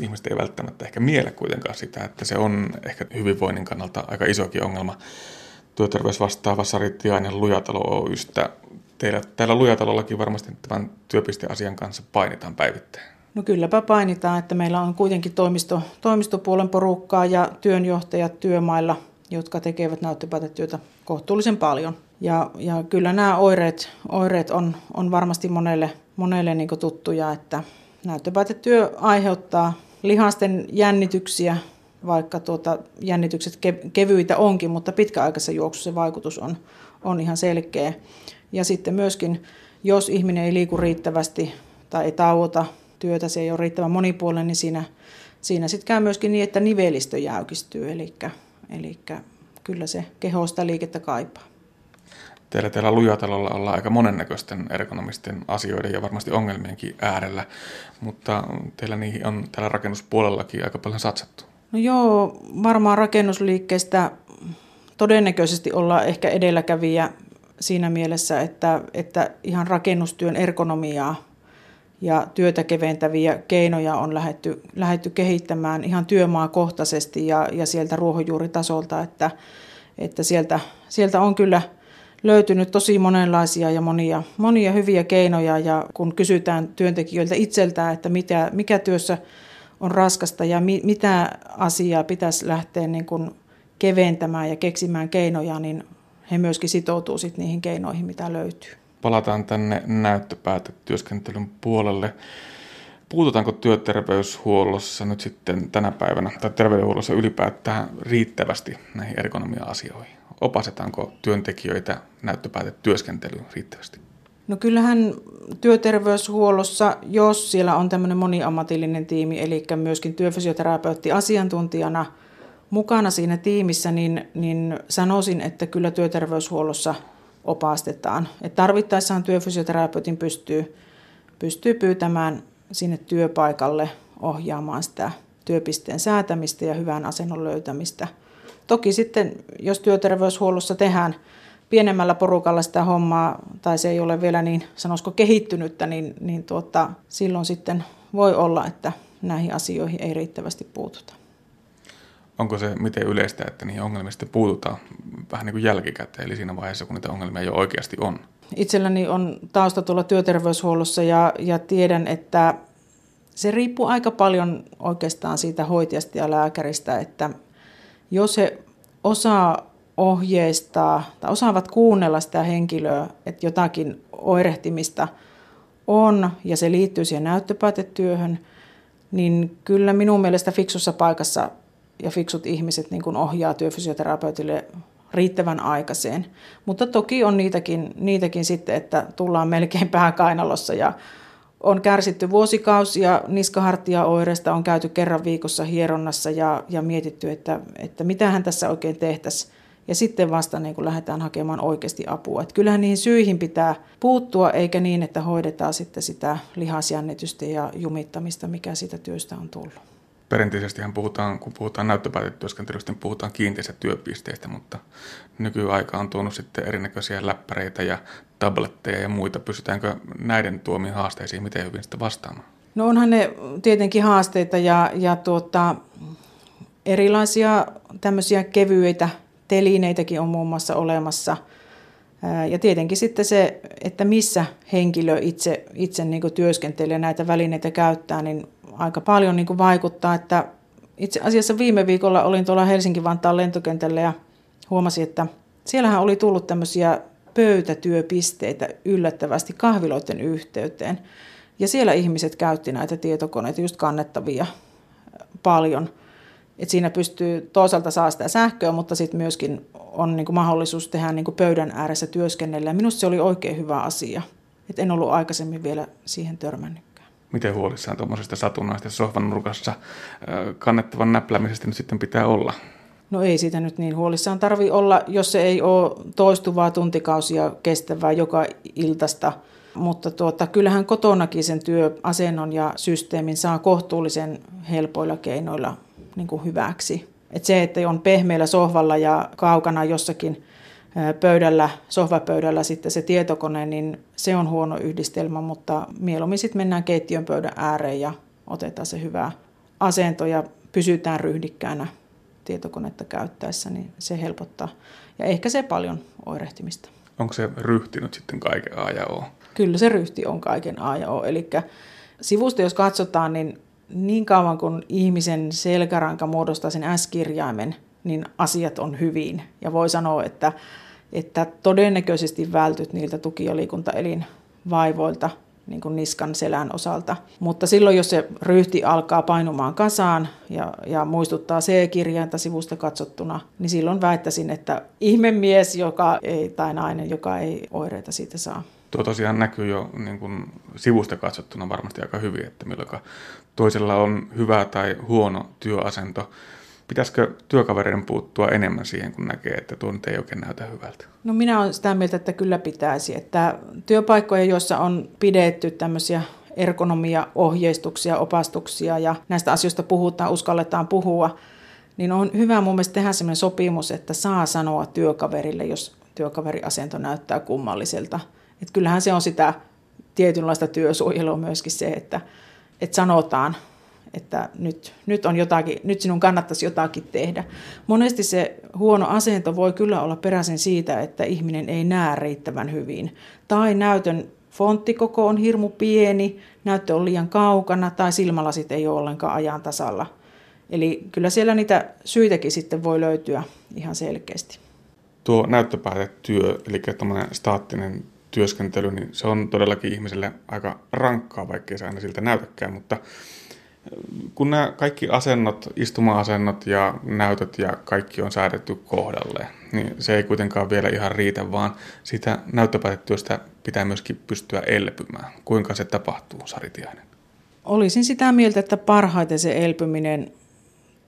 ihmiset ei välttämättä ehkä miele kuitenkaan sitä, että se on ehkä hyvinvoinnin kannalta aika isokin ongelma. Työterveysvastaava Sari Tiainen Lujatalo Oystä teillä täällä Lujatalollakin varmasti tämän työpisteasian kanssa painitaan päivittäin. No kylläpä painitaan, että meillä on kuitenkin toimisto, toimistopuolen porukkaa ja työnjohtajat työmailla, jotka tekevät näyttöpäätetyötä kohtuullisen paljon. Ja, ja kyllä nämä oireet, oireet on, on varmasti monelle, monelle niin tuttuja, että näyttöpäätetyö aiheuttaa lihasten jännityksiä, vaikka tuota, jännitykset kevyitä onkin, mutta pitkäaikaisessa juoksussa se vaikutus on, on ihan selkeä. Ja sitten myöskin, jos ihminen ei liiku riittävästi tai ei tauota työtä, se ei ole riittävän monipuolinen, niin siinä, siinä sitten käy myöskin niin, että nivelistö jäykistyy. Eli, eli kyllä se kehosta liikettä kaipaa. Teillä täällä Lujatalolla ollaan aika monennäköisten ergonomisten asioiden ja varmasti ongelmienkin äärellä, mutta teillä niihin on täällä rakennuspuolellakin aika paljon satsattu. No joo, varmaan rakennusliikkeestä todennäköisesti olla ehkä edelläkävijä siinä mielessä, että, että ihan rakennustyön ergonomiaa ja työtä keventäviä keinoja on lähetty, lähetty kehittämään ihan työmaakohtaisesti ja, ja sieltä ruohonjuuritasolta, että, että sieltä, sieltä on kyllä löytynyt tosi monenlaisia ja monia, monia hyviä keinoja. Ja kun kysytään työntekijöiltä itseltään, että mitä, mikä työssä on raskasta ja mi, mitä asiaa pitäisi lähteä niin kuin keventämään ja keksimään keinoja, niin he myöskin sitoutuu sit niihin keinoihin, mitä löytyy. Palataan tänne näyttöpäätetyöskentelyn puolelle. Puututaanko työterveyshuollossa nyt sitten tänä päivänä tai terveydenhuollossa ylipäätään riittävästi näihin ergonomia-asioihin? Opasetaanko työntekijöitä näyttöpäätetyöskentelyyn riittävästi? No kyllähän työterveyshuollossa, jos siellä on tämmöinen moniammatillinen tiimi, eli myöskin työfysioterapeutti asiantuntijana mukana siinä tiimissä, niin, niin sanoisin, että kyllä työterveyshuollossa opastetaan. Et tarvittaessaan työfysioterapeutin pystyy, pystyy pyytämään sinne työpaikalle ohjaamaan sitä työpisteen säätämistä ja hyvän asennon löytämistä. Toki sitten, jos työterveyshuollossa tehdään pienemmällä porukalla sitä hommaa, tai se ei ole vielä niin, sanoisiko kehittynyttä, niin, niin tuota, silloin sitten voi olla, että näihin asioihin ei riittävästi puututa. Onko se miten yleistä, että niihin ongelmiin sitten puututaan vähän niin kuin jälkikäteen, eli siinä vaiheessa, kun niitä ongelmia jo oikeasti on? Itselläni on tausta tuolla työterveyshuollossa ja, ja tiedän, että se riippuu aika paljon oikeastaan siitä hoitajasta ja lääkäristä, että jos he osaa ohjeistaa tai osaavat kuunnella sitä henkilöä, että jotakin oirehtimista on ja se liittyy siihen näyttöpäätetyöhön, niin kyllä minun mielestä fiksussa paikassa ja fiksut ihmiset niin kuin ohjaa työfysioterapeutille riittävän aikaiseen. Mutta toki on niitäkin, niitäkin sitten, että tullaan melkein pääkainalossa ja on kärsitty vuosikausia niskahartia oireista, on käyty kerran viikossa hieronnassa ja, ja mietitty, että, että mitähän tässä oikein tehtäisiin. Ja sitten vasta niin kun lähdetään hakemaan oikeasti apua. Että kyllähän niihin syihin pitää puuttua, eikä niin, että hoidetaan sitten sitä lihasjännitystä ja jumittamista, mikä siitä työstä on tullut perinteisesti puhutaan, kun puhutaan näyttöpäätetyöskentelystä, niin puhutaan kiinteistä työpisteistä, mutta nykyaika on tuonut sitten erinäköisiä läppäreitä ja tabletteja ja muita. Pystytäänkö näiden tuomiin haasteisiin miten hyvin sitten vastaamaan? No onhan ne tietenkin haasteita ja, ja tuota, erilaisia tämmöisiä kevyitä telineitäkin on muun muassa olemassa. Ja tietenkin sitten se, että missä henkilö itse, itse niin työskentelee näitä välineitä käyttää, niin aika paljon niin kuin vaikuttaa. Että itse asiassa viime viikolla olin tuolla Helsinki-Vantaan lentokentällä ja huomasin, että siellähän oli tullut tämmöisiä pöytätyöpisteitä yllättävästi kahviloiden yhteyteen. Ja siellä ihmiset käytti näitä tietokoneita, just kannettavia paljon. Et siinä pystyy toisaalta saa sitä sähköä, mutta sitten myöskin on niin kuin mahdollisuus tehdä niin kuin pöydän ääressä työskennellä. Minusta se oli oikein hyvä asia. Et en ollut aikaisemmin vielä siihen törmännyt miten huolissaan tuommoisesta satunnaista sohvan nurkassa kannettavan näplämisestä nyt sitten pitää olla? No ei siitä nyt niin huolissaan tarvi olla, jos se ei ole toistuvaa tuntikausia kestävää joka iltasta. Mutta tuota, kyllähän kotonakin sen työasennon ja systeemin saa kohtuullisen helpoilla keinoilla niin kuin hyväksi. Et se, että on pehmeällä sohvalla ja kaukana jossakin pöydällä, sohvapöydällä sitten se tietokone, niin se on huono yhdistelmä, mutta mieluummin sitten mennään keittiön pöydän ääreen ja otetaan se hyvä asento ja pysytään ryhdikkäänä tietokonetta käyttäessä, niin se helpottaa. Ja ehkä se paljon oirehtimista. Onko se ryhti nyt sitten kaiken A ja O? Kyllä se ryhti on kaiken A ja O. Eli sivusta jos katsotaan, niin niin kauan kun ihmisen selkäranka muodostaa sen S-kirjaimen, niin asiat on hyvin. Ja voi sanoa, että että todennäköisesti vältyt niiltä tuki- ja liikuntaelinvaivoilta niin kuin niskan selän osalta. Mutta silloin, jos se ryhti alkaa painumaan kasaan ja, ja muistuttaa C-kirjainta sivusta katsottuna, niin silloin väittäisin, että ihmemies joka ei, tai nainen, joka ei oireita siitä saa. Tuo tosiaan näkyy jo niin kuin sivusta katsottuna varmasti aika hyvin, että milloin toisella on hyvä tai huono työasento Pitäisikö työkavereiden puuttua enemmän siihen, kun näkee, että tuo nyt ei oikein näytä hyvältä? No minä olen sitä mieltä, että kyllä pitäisi. Että työpaikkoja, joissa on pidetty tämmöisiä ergonomia, ohjeistuksia, opastuksia ja näistä asioista puhutaan, uskalletaan puhua, niin on hyvä mun mielestä tehdä sellainen sopimus, että saa sanoa työkaverille, jos työkaveriasento näyttää kummalliselta. Et kyllähän se on sitä tietynlaista työsuojelua myöskin se, että, että sanotaan, että nyt, nyt, on jotakin, nyt sinun kannattaisi jotakin tehdä. Monesti se huono asento voi kyllä olla peräisin siitä, että ihminen ei näe riittävän hyvin. Tai näytön fonttikoko on hirmu pieni, näyttö on liian kaukana tai silmälasit ei ole ollenkaan ajan tasalla. Eli kyllä siellä niitä syitäkin sitten voi löytyä ihan selkeästi. Tuo näyttöpäätetyö, eli tämmöinen staattinen työskentely, niin se on todellakin ihmiselle aika rankkaa, vaikkei se aina siltä näytäkään, mutta kun nämä kaikki asennot, istuma-asennot ja näytöt ja kaikki on säädetty kohdalle, niin se ei kuitenkaan vielä ihan riitä, vaan sitä näyttöpäätetyöstä pitää myöskin pystyä elpymään. Kuinka se tapahtuu, Sari Tiainen? Olisin sitä mieltä, että parhaiten se elpyminen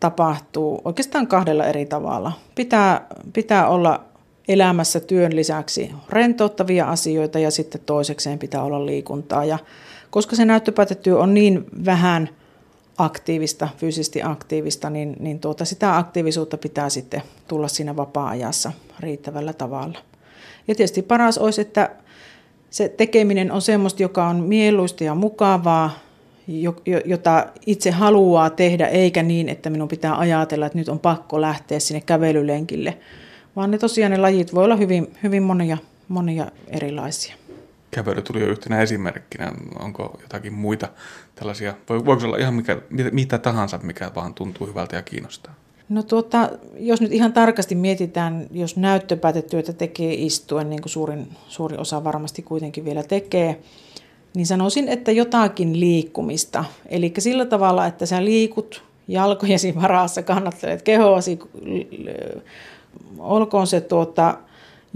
tapahtuu oikeastaan kahdella eri tavalla. Pitää, pitää olla elämässä työn lisäksi rentouttavia asioita ja sitten toisekseen pitää olla liikuntaa. Ja koska se näyttöpäätetyö on niin vähän aktiivista, fyysisesti aktiivista, niin, niin tuota, sitä aktiivisuutta pitää sitten tulla siinä vapaa-ajassa riittävällä tavalla. Ja tietysti paras olisi, että se tekeminen on semmoista, joka on mieluista ja mukavaa, jota itse haluaa tehdä, eikä niin, että minun pitää ajatella, että nyt on pakko lähteä sinne kävelylenkille, vaan ne tosiaan ne lajit voi olla hyvin, hyvin monia, monia erilaisia. Kävely tuli jo yhtenä esimerkkinä. Onko jotakin muita tällaisia? Voiko olla ihan mikä, mitä tahansa, mikä vaan tuntuu hyvältä ja kiinnostaa? No tuota, jos nyt ihan tarkasti mietitään, jos näyttöpäätetyötä tekee istuen, niin kuin suurin, suurin osa varmasti kuitenkin vielä tekee, niin sanoisin, että jotakin liikkumista. Eli sillä tavalla, että sä liikut jalkojesi varassa, kannattelet kehoasi, olkoon se tuota,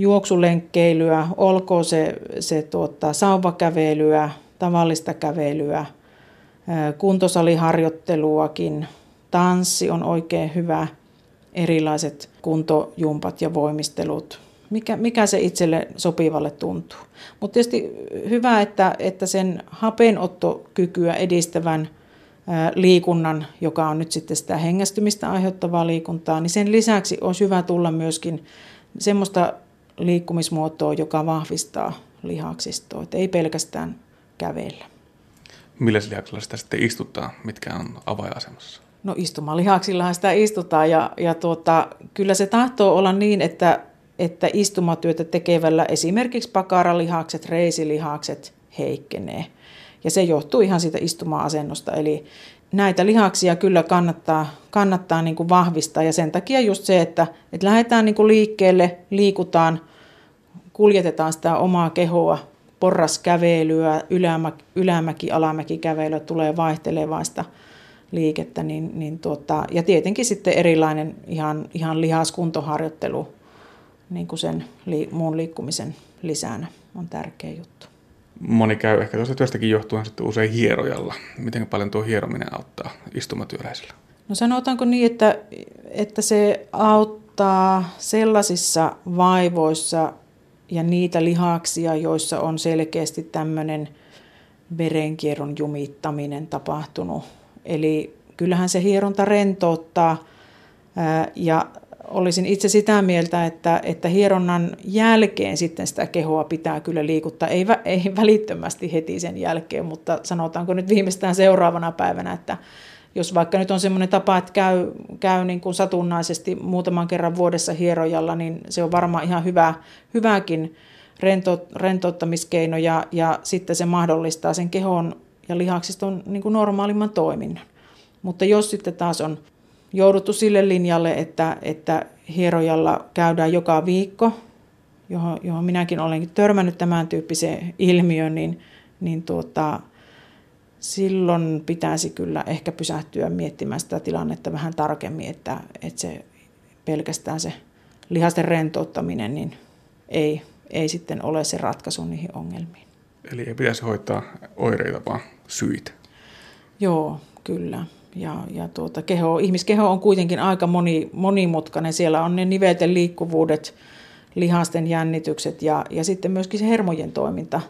juoksulenkkeilyä, olkoon se, se tuota, sauvakävelyä, tavallista kävelyä, kuntosaliharjoitteluakin, tanssi on oikein hyvä, erilaiset kuntojumpat ja voimistelut, mikä, mikä se itselle sopivalle tuntuu. Mutta tietysti hyvä, että, että sen hapenottokykyä edistävän liikunnan, joka on nyt sitten sitä hengästymistä aiheuttavaa liikuntaa, niin sen lisäksi on hyvä tulla myöskin semmoista liikkumismuotoa, joka vahvistaa lihaksistoa, että ei pelkästään kävellä. Millä lihaksilla sitä sitten istuttaa, mitkä on avainasemassa? No istumalihaksillahan sitä istutaan ja, ja tuota, kyllä se tahtoo olla niin, että, että istumatyötä tekevällä esimerkiksi pakaralihakset, reisilihakset heikkenee. Ja se johtuu ihan siitä istuma-asennosta. Eli näitä lihaksia kyllä kannattaa, kannattaa niin kuin vahvistaa ja sen takia just se, että, että lähdetään niin kuin liikkeelle, liikutaan, kuljetetaan sitä omaa kehoa, porraskävelyä, ylämäki, ylämäki alamäki kävelyä tulee vaihtelevaista liikettä, niin, niin tuota, ja tietenkin sitten erilainen ihan, ihan lihaskuntoharjoittelu niin kuin sen li, muun liikkumisen lisänä on tärkeä juttu moni käy ehkä tuosta työstäkin johtuen sitten usein hierojalla. Miten paljon tuo hierominen auttaa istumatyöläisillä? No sanotaanko niin, että, että se auttaa sellaisissa vaivoissa ja niitä lihaksia, joissa on selkeästi tämmöinen verenkierron jumittaminen tapahtunut. Eli kyllähän se hieronta rentouttaa ja olisin itse sitä mieltä, että, että hieronnan jälkeen sitten sitä kehoa pitää kyllä liikuttaa, ei, ei välittömästi heti sen jälkeen, mutta sanotaanko nyt viimeistään seuraavana päivänä, että jos vaikka nyt on semmoinen tapa, että käy, käy niin kuin satunnaisesti muutaman kerran vuodessa hierojalla, niin se on varmaan ihan hyvä, hyväkin rento, rentouttamiskeino ja, ja sitten se mahdollistaa sen kehon ja lihaksiston niin kuin normaalimman toiminnan. Mutta jos sitten taas on jouduttu sille linjalle, että, että hierojalla käydään joka viikko, johon, johon minäkin olen törmännyt tämän tyyppiseen ilmiön, niin, niin tuota, silloin pitäisi kyllä ehkä pysähtyä miettimään sitä tilannetta vähän tarkemmin, että, että se pelkästään se lihasten rentouttaminen niin ei, ei sitten ole se ratkaisu niihin ongelmiin. Eli ei pitäisi hoitaa oireita, vaan syitä. Joo, kyllä ja, ja tuota, keho, ihmiskeho on kuitenkin aika moni, monimutkainen. Siellä on ne nivelten liikkuvuudet, lihasten jännitykset ja, ja sitten myöskin se hermojen toiminta.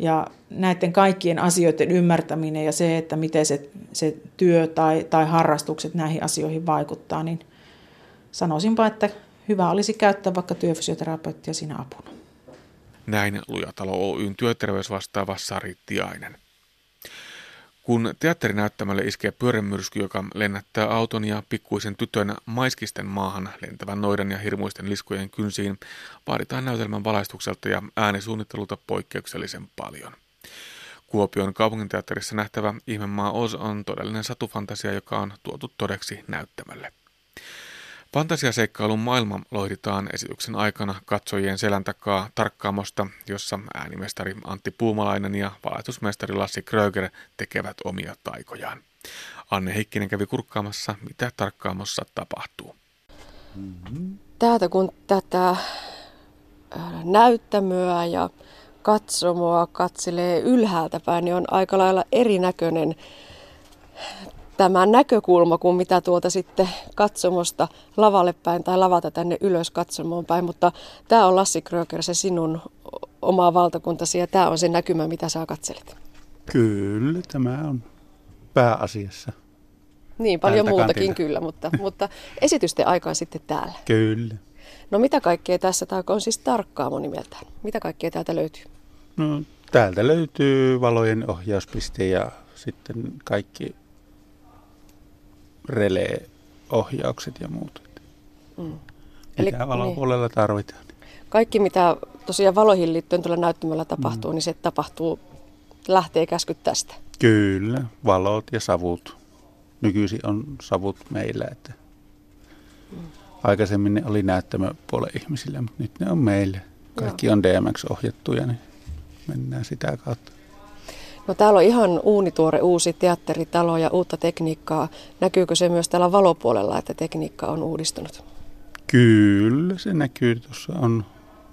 Ja näiden kaikkien asioiden ymmärtäminen ja se, että miten se, se työ tai, tai harrastukset näihin asioihin vaikuttaa, niin sanoisinpa, että hyvä olisi käyttää vaikka työfysioterapeuttia siinä apuna. Näin Lujatalo Oyn työterveysvastaava Sari Tiainen. Kun teatterinäyttämälle iskee pyörämyrsky, joka lennättää auton ja pikkuisen tytön maiskisten maahan lentävän noidan ja hirmuisten liskojen kynsiin, vaaditaan näytelmän valaistukselta ja äänisuunnittelulta poikkeuksellisen paljon. Kuopion kaupunginteatterissa nähtävä Ihmemaa Oz on todellinen satufantasia, joka on tuotu todeksi näyttämälle. Fantasiaseikkailun maailma lohditaan esityksen aikana katsojien selän takaa tarkkaamosta, jossa äänimestari Antti Puumalainen ja valaitusmestari Lassi Kröger tekevät omia taikojaan. Anne Heikkinen kävi kurkkaamassa, mitä tarkkaamossa tapahtuu. Täältä kun tätä näyttämöä ja katsomoa katselee ylhäältä päin, niin on aika lailla erinäköinen tämä näkökulma kuin mitä tuolta sitten katsomosta lavalle päin tai lavata tänne ylös katsomoon päin. Mutta tämä on Lassi Kröger, se sinun oma valtakuntasi ja tämä on se näkymä, mitä sä katselet. Kyllä, tämä on pääasiassa. Niin, paljon Täältä muutakin kantilla. kyllä, mutta, mutta esitysten aikaan sitten täällä. Kyllä. No mitä kaikkea tässä, tämä on siis tarkkaamo nimeltään. Mitä kaikkea täältä löytyy? No, täältä löytyy valojen ohjauspiste ja sitten kaikki relee-ohjaukset ja muut. Mm. Mitä Eli, valopuolella niin. tarvitaan. Kaikki, mitä tosiaan valoihin liittyen tuolla näyttämällä tapahtuu, mm. niin se tapahtuu, lähtee käskyt tästä. Kyllä, valot ja savut. Nykyisin on savut meillä, että mm. aikaisemmin ne oli näyttämöpuolen ihmisille, mutta nyt ne on meille. Kaikki Joo. on DMX-ohjattuja, niin mennään sitä kautta. No täällä on ihan uunituore uusi teatteritalo ja uutta tekniikkaa. Näkyykö se myös täällä valopuolella, että tekniikka on uudistunut? Kyllä, se näkyy. Tuossa on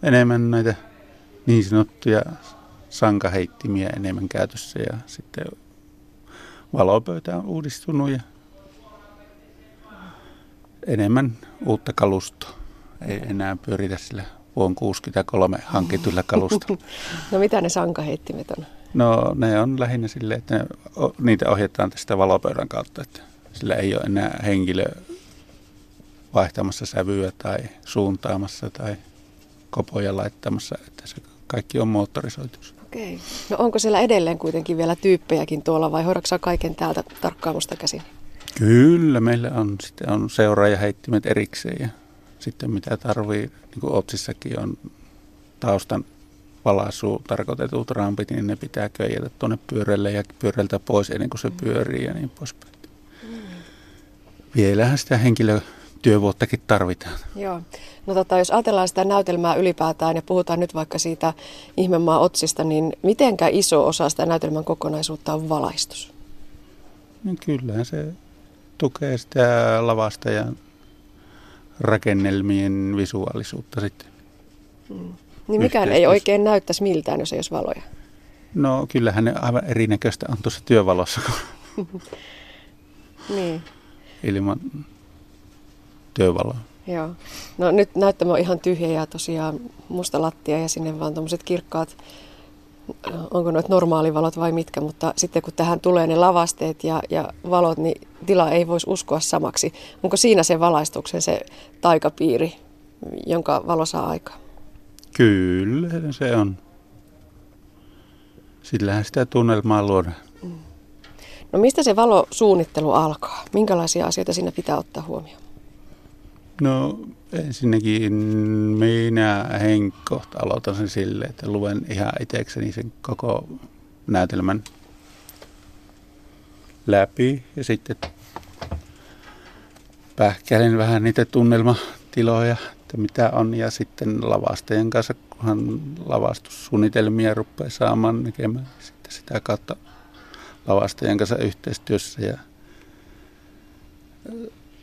enemmän näitä niin sanottuja sankaheittimiä enemmän käytössä ja sitten valopöytä on uudistunut ja enemmän uutta kalustoa. Ei enää pyöritä sillä vuonna 63 hankituilla kalustolla. no mitä ne sankaheittimet on? No ne on lähinnä sille, että ne, niitä ohjataan tästä valopöydän kautta, että sillä ei ole enää henkilö vaihtamassa sävyä tai suuntaamassa tai kopoja laittamassa, että se kaikki on moottorisoitu. Okei. No onko siellä edelleen kuitenkin vielä tyyppejäkin tuolla vai hoidaksä kaiken täältä tarkkaamusta käsin? Kyllä, meillä on, sitten on seuraajaheittimet erikseen ja sitten mitä tarvii, niin kuin Otsissakin on taustan valaisuun tarkoitetut rampit, niin ne pitää köijätä tuonne pyörälle ja pyörältä pois ennen kuin se pyörii ja niin poispäin. Mm. Vielähän sitä henkilötyövuottakin tarvitaan. Joo. No tota, jos ajatellaan sitä näytelmää ylipäätään ja puhutaan nyt vaikka siitä ihmemaa otsista, niin mitenkä iso osa sitä näytelmän kokonaisuutta on valaistus? No kyllähän se tukee sitä lavasta ja rakennelmien visuaalisuutta sitten. Mm. Niin mikään ei oikein näyttäisi miltään, jos ei olisi valoja. No kyllähän ne aivan erinäköistä on tuossa työvalossa. niin. Ilman työvaloa. Joo. No nyt näyttämä on ihan tyhjä ja tosiaan musta lattia ja sinne vaan tuommoiset kirkkaat, onko noit normaalivalot vai mitkä, mutta sitten kun tähän tulee ne lavasteet ja, ja valot, niin tila ei voisi uskoa samaksi. Onko siinä se valaistuksen se taikapiiri, jonka valo saa aikaan? Kyllä se on. Sillähän sitä tunnelmaa luodaan. Mm. No mistä se valosuunnittelu alkaa? Minkälaisia asioita siinä pitää ottaa huomioon? No ensinnäkin minä henkkohta aloitan sen silleen, että luen ihan itsekseni sen koko näytelmän läpi ja sitten pähkäilen vähän niitä tunnelmatiloja että mitä on. Ja sitten lavastajien kanssa, kunhan lavastussuunnitelmia rupeaa saamaan näkemään sitten sitä kautta lavastajien kanssa yhteistyössä. Ja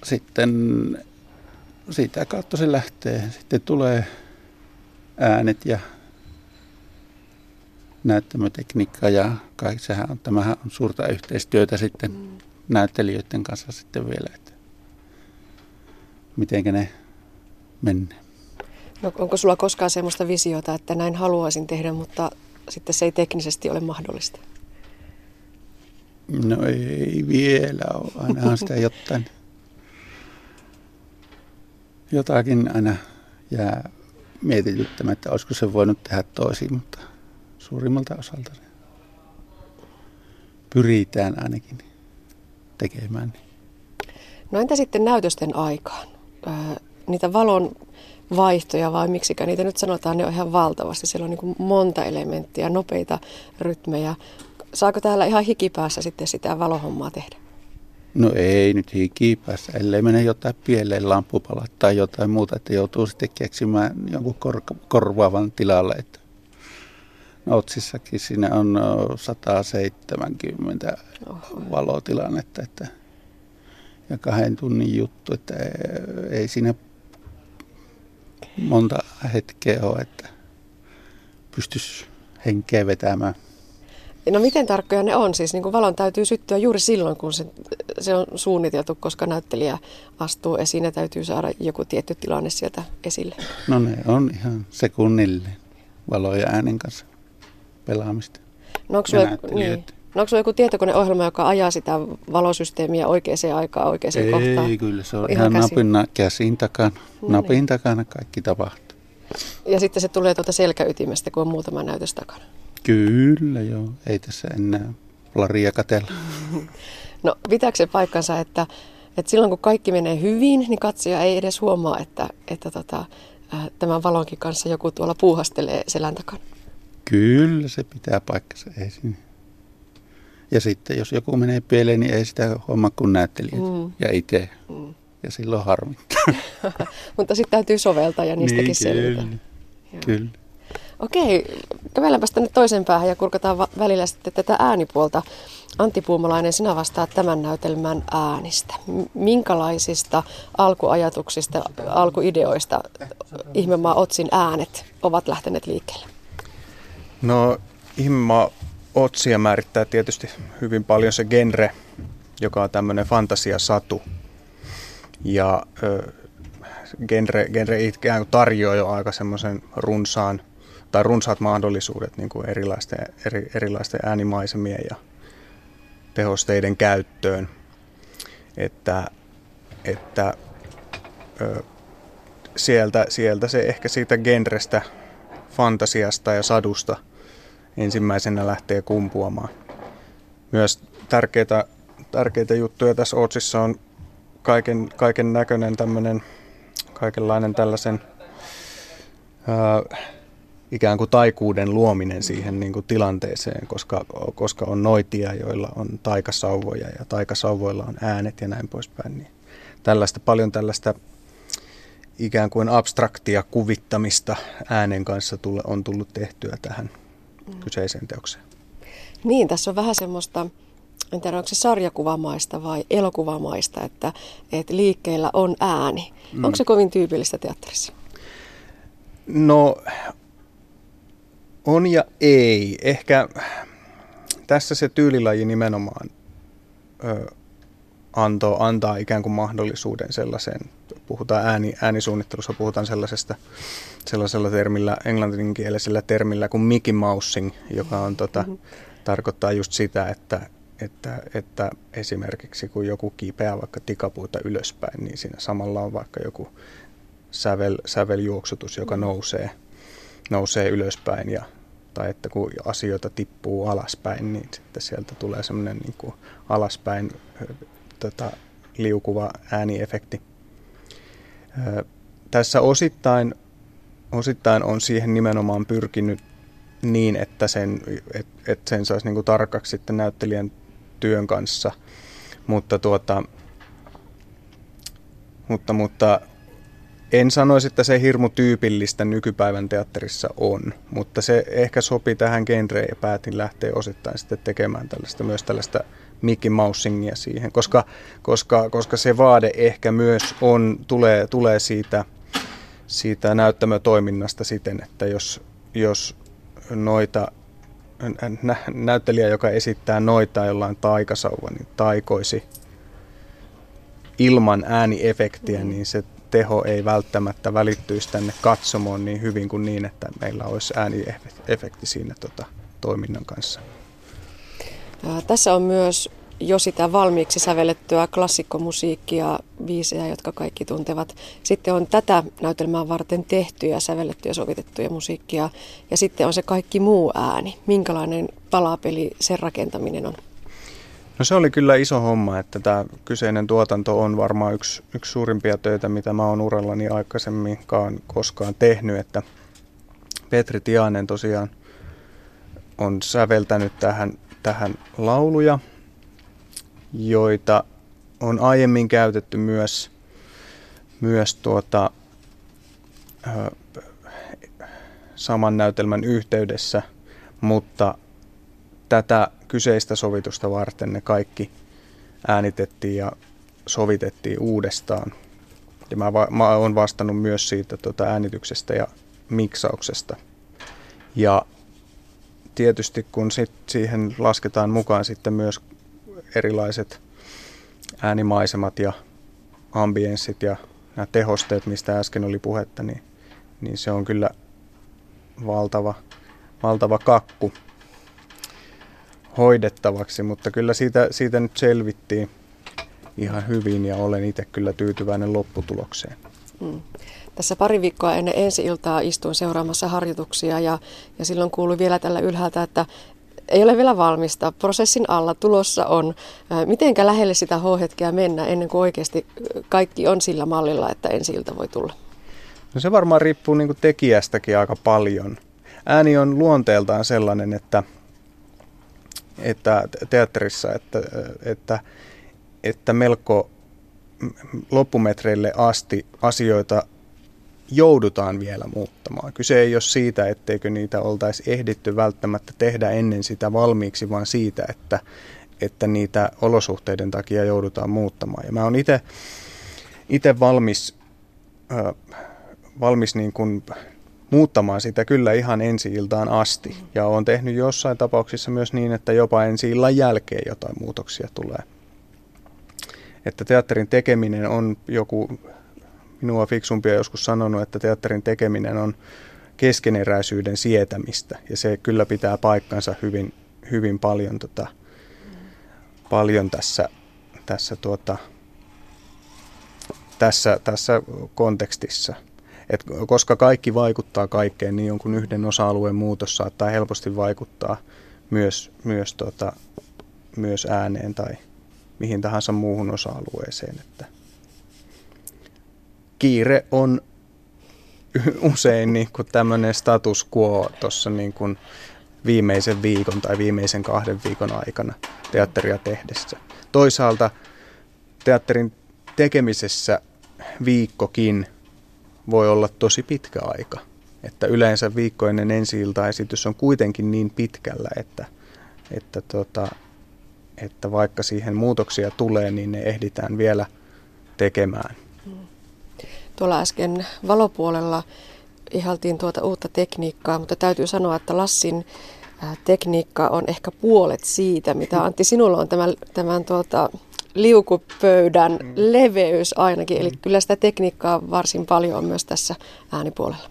sitten sitä kautta se lähtee. Sitten tulee äänet ja näyttämötekniikka ja kaikki sehän on, tämähän on suurta yhteistyötä sitten mm. näyttelijöiden kanssa sitten vielä, että miten ne mennä. No, onko sulla koskaan sellaista visiota, että näin haluaisin tehdä, mutta sitten se ei teknisesti ole mahdollista? No ei vielä ole, ainahan sitä jotain jotakin aina jää mietityttämättä, olisiko se voinut tehdä toisin, mutta suurimmalta osalta se pyritään ainakin tekemään. No entä sitten näytösten aikaan? Niitä valon vaihtoja vai miksikä niitä nyt sanotaan, ne on ihan valtavasti. Siellä on niin monta elementtiä, nopeita rytmejä. Saako täällä ihan hikipäässä sitten sitä valohommaa tehdä? No ei nyt hikipäässä, ellei mene jotain pieleen lampupalat tai jotain muuta, että joutuu sitten keksimään jonkun kor- korvaavan tilalle. Että Noutsissakin siinä on 170 Oho. valotilannetta että, ja kahden tunnin juttu, että ei siinä monta hetkeä ole, että pystyisi henkeä vetämään. No miten tarkkoja ne on? Siis niin kuin valon täytyy syttyä juuri silloin, kun se, se on suunniteltu, koska näyttelijä astuu esiin ja täytyy saada joku tietty tilanne sieltä esille. No ne on ihan sekunnilleen valo- ja äänen kanssa pelaamista. No onko sulla, niin. No onko sulla joku tietokoneohjelma, joka ajaa sitä valosysteemiä oikeaan aikaan, oikeaan Ei, kohtaan? Ei, kyllä se on ihan, ihan napin, käsin takana. No napin niin. takana kaikki tapahtuu. Ja sitten se tulee tuota selkäytimestä, kun on muutama näytös takana. Kyllä joo, ei tässä enää laria katella. No pitääkö se paikkansa, että, että silloin kun kaikki menee hyvin, niin katsoja ei edes huomaa, että, että tota, äh, tämän valonkin kanssa joku tuolla puuhastelee selän takana? Kyllä se pitää paikkansa, ei siinä. Ja sitten jos joku menee pieleen, niin ei sitä homma kuin näyttelijät mm. ja itse. Mm. Ja silloin harmittaa. Mutta sitten täytyy soveltaa ja niistäkin niin, selvitä. Kyllä. kyllä. Okei, kävelläänpäs tänne toisen päähän ja kurkataan va- välillä sitten tätä äänipuolta. Antti Puumalainen, sinä vastaat tämän näytelmän äänistä. Minkälaisista alkuajatuksista, alkuideoista Ihmemaa Otsin äänet ovat lähteneet liikkeelle? No Ihmemaa Otsia määrittää tietysti hyvin paljon se genre, joka on tämmöinen fantasiasatu. Ja ö, genre, genre ikään kuin tarjoaa jo aika semmoisen runsaan tai runsaat mahdollisuudet niin kuin erilaisten, eri, erilaisten äänimaisemien ja tehosteiden käyttöön. Että, että ö, sieltä, sieltä se ehkä siitä genrestä, fantasiasta ja sadusta ensimmäisenä lähtee kumpuamaan. Myös tärkeitä, tärkeitä juttuja tässä Otsissa on kaiken, kaiken näköinen tämmöinen, kaikenlainen tällaisen ää, ikään kuin taikuuden luominen siihen niin kuin tilanteeseen, koska, koska on noitia, joilla on taikasauvoja ja taikasauvoilla on äänet ja näin poispäin. Niin tällaista, paljon tällaista ikään kuin abstraktia kuvittamista äänen kanssa tulle, on tullut tehtyä tähän mm. kyseiseen teokseen. Niin, tässä on vähän semmoista, en tiedä onko se sarjakuvamaista vai elokuvamaista, että, että liikkeellä on ääni. Mm. Onko se kovin tyypillistä teatterissa? No on ja ei. Ehkä tässä se tyylilaji nimenomaan ö, antoi, antaa ikään kuin mahdollisuuden sellaiseen, puhutaan ääni, äänisuunnittelussa, puhutaan sellaisesta, sellaisella termillä, englanninkielisellä termillä kuin Mickey Mousing, joka on, tota, mm-hmm. tarkoittaa just sitä, että, että, että esimerkiksi kun joku kipeää vaikka tikapuuta ylöspäin, niin siinä samalla on vaikka joku sävel, säveljuoksutus, joka mm-hmm. nousee, nousee ylöspäin ja tai että kun asioita tippuu alaspäin, niin sitten sieltä tulee semmoinen niin alaspäin tota, liukuva ääniefekti. Tässä osittain, osittain on siihen nimenomaan pyrkinyt niin, että sen, et, et sen saisi niin kuin tarkaksi sitten näyttelijän työn kanssa, mutta, tuota, mutta, mutta en sanoisi, että se hirmu tyypillistä nykypäivän teatterissa on, mutta se ehkä sopi tähän genreen ja päätin lähteä osittain sitten tekemään tällaista, myös tällaista Mickey Mousingia siihen, koska, koska, koska se vaade ehkä myös on, tulee, tulee siitä, siitä näyttämötoiminnasta siten, että jos, jos noita nä, näyttelijä, joka esittää noita jollain taikasauva, niin taikoisi ilman ääniefektiä, mm. niin se teho ei välttämättä välittyisi tänne katsomoon niin hyvin kuin niin, että meillä olisi ääniefekti siinä tota, toiminnan kanssa. Tässä on myös jo sitä valmiiksi sävellettyä klassikkomusiikkia, viisejä, jotka kaikki tuntevat. Sitten on tätä näytelmää varten tehtyjä, sävellettyjä, sovitettuja musiikkia. Ja sitten on se kaikki muu ääni. Minkälainen palapeli sen rakentaminen on? No se oli kyllä iso homma, että tämä kyseinen tuotanto on varmaan yksi, yksi suurimpia töitä, mitä mä oon urallani aikaisemminkaan koskaan tehnyt, että Petri Tianen tosiaan on säveltänyt tähän, tähän lauluja, joita on aiemmin käytetty myös, myös tuota, ö, saman näytelmän yhteydessä, mutta tätä kyseistä sovitusta varten ne kaikki äänitettiin ja sovitettiin uudestaan. Ja mä, mä oon vastannut myös siitä tuota äänityksestä ja miksauksesta. Ja tietysti kun sit siihen lasketaan mukaan sitten myös erilaiset äänimaisemat ja ambienssit ja nämä tehosteet, mistä äsken oli puhetta, niin, niin se on kyllä valtava, valtava kakku hoidettavaksi, mutta kyllä siitä, siitä nyt selvittiin ihan hyvin ja olen itse kyllä tyytyväinen lopputulokseen. Mm. Tässä pari viikkoa ennen ensi iltaa istuin seuraamassa harjoituksia ja, ja silloin kuului vielä tällä ylhäältä, että ei ole vielä valmista, prosessin alla tulossa on. Mitenkä lähelle sitä H-hetkeä mennä ennen kuin oikeasti kaikki on sillä mallilla, että ensi ilta voi tulla? No se varmaan riippuu niin tekijästäkin aika paljon. Ääni on luonteeltaan sellainen, että, että teatterissa, että, että, että melko loppumetreille asti asioita joudutaan vielä muuttamaan. Kyse ei ole siitä, etteikö niitä oltaisi ehditty välttämättä tehdä ennen sitä valmiiksi, vaan siitä, että, että niitä olosuhteiden takia joudutaan muuttamaan. Ja mä oon itse valmis, äh, valmis niin kuin muuttamaan sitä kyllä ihan ensi iltaan asti. Ja olen tehnyt jossain tapauksissa myös niin, että jopa ensi illan jälkeen jotain muutoksia tulee. Että teatterin tekeminen on joku minua fiksumpia joskus sanonut, että teatterin tekeminen on keskeneräisyyden sietämistä. Ja se kyllä pitää paikkansa hyvin, hyvin paljon, tota, paljon tässä, tässä, tuota, tässä, tässä kontekstissa. Et koska kaikki vaikuttaa kaikkeen, niin jonkun yhden osa-alueen muutos saattaa helposti vaikuttaa myös, myös, tota, myös ääneen tai mihin tahansa muuhun osa-alueeseen. Että kiire on usein niin kuin tämmöinen status quo tuossa niin kuin viimeisen viikon tai viimeisen kahden viikon aikana teatteria tehdessä. Toisaalta teatterin tekemisessä viikkokin voi olla tosi pitkä aika. Että yleensä viikkoinen ensi esitys on kuitenkin niin pitkällä, että, että, tota, että vaikka siihen muutoksia tulee, niin ne ehditään vielä tekemään. Tuolla äsken valopuolella ihaltiin tuota uutta tekniikkaa, mutta täytyy sanoa, että Lassin tekniikka on ehkä puolet siitä, mitä Antti sinulla on tämän, tämän tuota, liukupöydän mm. leveys ainakin. Eli kyllä sitä tekniikkaa varsin paljon on myös tässä äänipuolella.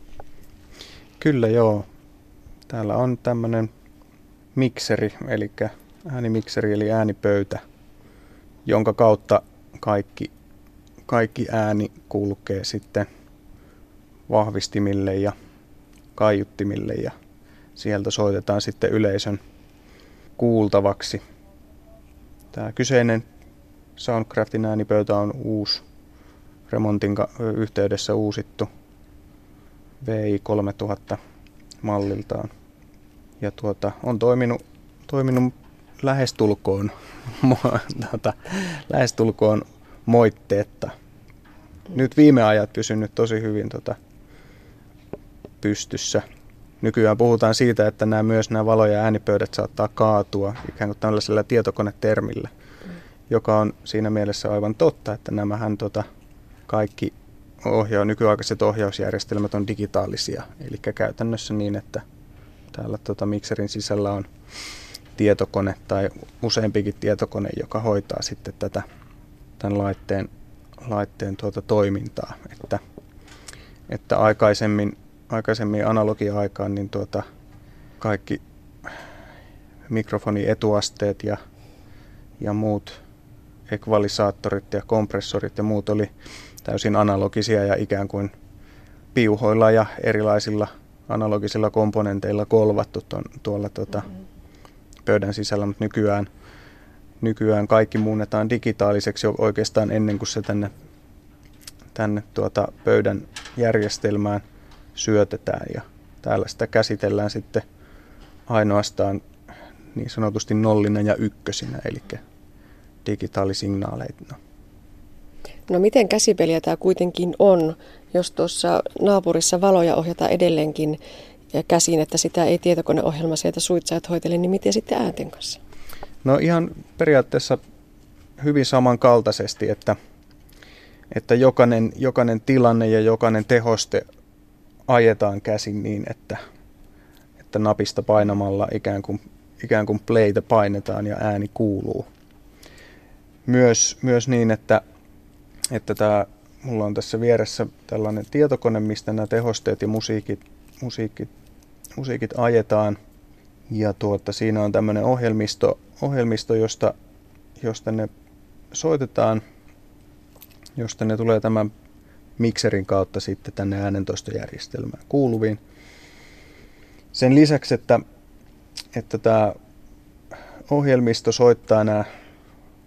Kyllä joo. Täällä on tämmöinen mikseri, eli äänimikseri eli äänipöytä, jonka kautta kaikki kaikki ääni kulkee sitten vahvistimille ja kaiuttimille ja sieltä soitetaan sitten yleisön kuultavaksi. Tämä kyseinen Soundcraftin äänipöytä on uusi, remontin yhteydessä uusittu VI 3000 malliltaan. Ja tuota, on toiminut, toiminut lähestulkoon, tuota, lähestulkoon moitteetta. Nyt viime ajat pysynyt tosi hyvin tota, pystyssä. Nykyään puhutaan siitä, että nämä myös nämä valo- ja äänipöydät saattaa kaatua ikään kuin tällaisella tietokonetermillä, joka on siinä mielessä aivan totta, että nämähän tota, kaikki ohjaa, nykyaikaiset ohjausjärjestelmät on digitaalisia. Eli käytännössä niin, että täällä tota, mikserin sisällä on tietokone tai useampikin tietokone, joka hoitaa sitten tätä tämän laitteen, laitteen tuota toimintaa. Että, että aikaisemmin, aikaisemmin analogia-aikaan niin tuota, kaikki mikrofonietuasteet ja, ja muut ekvalisaattorit ja kompressorit ja muut oli täysin analogisia ja ikään kuin piuhoilla ja erilaisilla analogisilla komponenteilla kolvattu ton, tuolla tota, pöydän sisällä, mutta nykyään, nykyään kaikki muunnetaan digitaaliseksi oikeastaan ennen kuin se tänne, tänne tuota pöydän järjestelmään syötetään ja täällä sitä käsitellään sitten ainoastaan niin sanotusti nollina ja ykkösinä, eli digitaalisignaaleina. No miten käsipeliä tämä kuitenkin on, jos tuossa naapurissa valoja ohjata edelleenkin käsin, että sitä ei tietokoneohjelma sieltä suitsajat hoitele, niin miten sitten äänten kanssa? No ihan periaatteessa hyvin samankaltaisesti, että, että jokainen, jokainen tilanne ja jokainen tehoste ajetaan käsin niin, että, että napista painamalla ikään kuin, ikään kuin playtä painetaan ja ääni kuuluu. Myös, myös niin, että, että tämä, mulla on tässä vieressä tällainen tietokone, mistä nämä tehosteet ja musiikit, musiikit, musiikit ajetaan. Ja tuota, siinä on tämmöinen ohjelmisto, ohjelmisto josta, josta ne soitetaan, josta ne tulee tämän mikserin kautta sitten tänne äänentoistojärjestelmään kuuluviin. Sen lisäksi, että, että tämä ohjelmisto soittaa nämä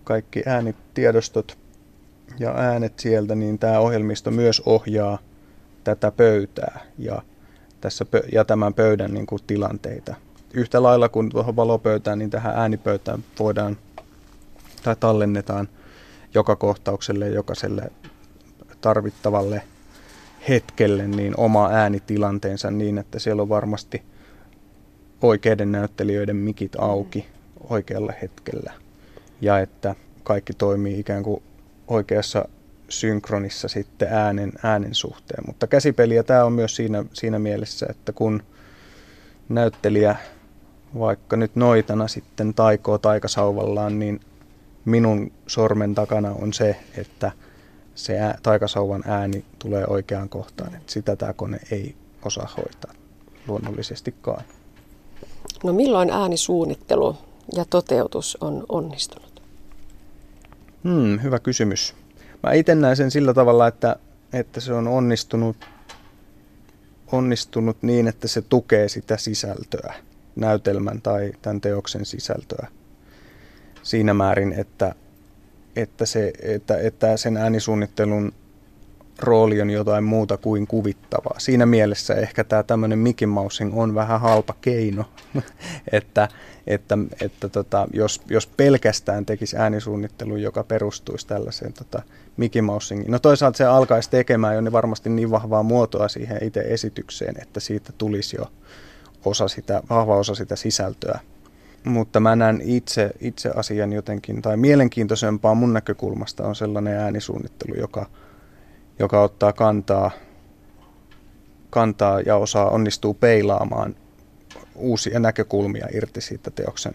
kaikki äänitiedostot ja äänet sieltä, niin tämä ohjelmisto myös ohjaa tätä pöytää ja, tässä, ja tämän pöydän niin kuin, tilanteita. Yhtä lailla kuin tuohon valopöytään, niin tähän äänipöytään voidaan tai tallennetaan joka kohtaukselle, jokaiselle tarvittavalle hetkelle niin oma äänitilanteensa niin, että siellä on varmasti oikeiden näyttelijöiden mikit auki oikealla hetkellä ja että kaikki toimii ikään kuin oikeassa synkronissa sitten äänen, äänen suhteen. Mutta käsipeliä tämä on myös siinä, siinä mielessä, että kun näyttelijä vaikka nyt noitana sitten taikoo taikasauvallaan, niin minun sormen takana on se, että se ää, taikasauvan ääni tulee oikeaan kohtaan. Että sitä tämä kone ei osaa hoitaa luonnollisestikaan. No milloin äänisuunnittelu ja toteutus on onnistunut? Hmm, hyvä kysymys. Mä itse näen sen sillä tavalla, että, että se on onnistunut, onnistunut niin, että se tukee sitä sisältöä, näytelmän tai tämän teoksen sisältöä siinä määrin, että, että, se, että, että sen äänisuunnittelun rooli on jotain muuta kuin kuvittavaa. Siinä mielessä ehkä tämä tämmöinen Mickey Mousing on vähän halpa keino, että, että, että tota, jos, jos pelkästään tekisi äänisuunnittelu, joka perustuisi tällaiseen tota, Mickey Mousingiin. No toisaalta se alkaisi tekemään jo niin varmasti niin vahvaa muotoa siihen itse esitykseen, että siitä tulisi jo osa sitä, vahva osa sitä sisältöä. Mutta mä näen itse, itse asian jotenkin, tai mielenkiintoisempaa mun näkökulmasta on sellainen äänisuunnittelu, joka – joka ottaa kantaa, kantaa ja osaa onnistuu peilaamaan uusia näkökulmia irti siitä teoksen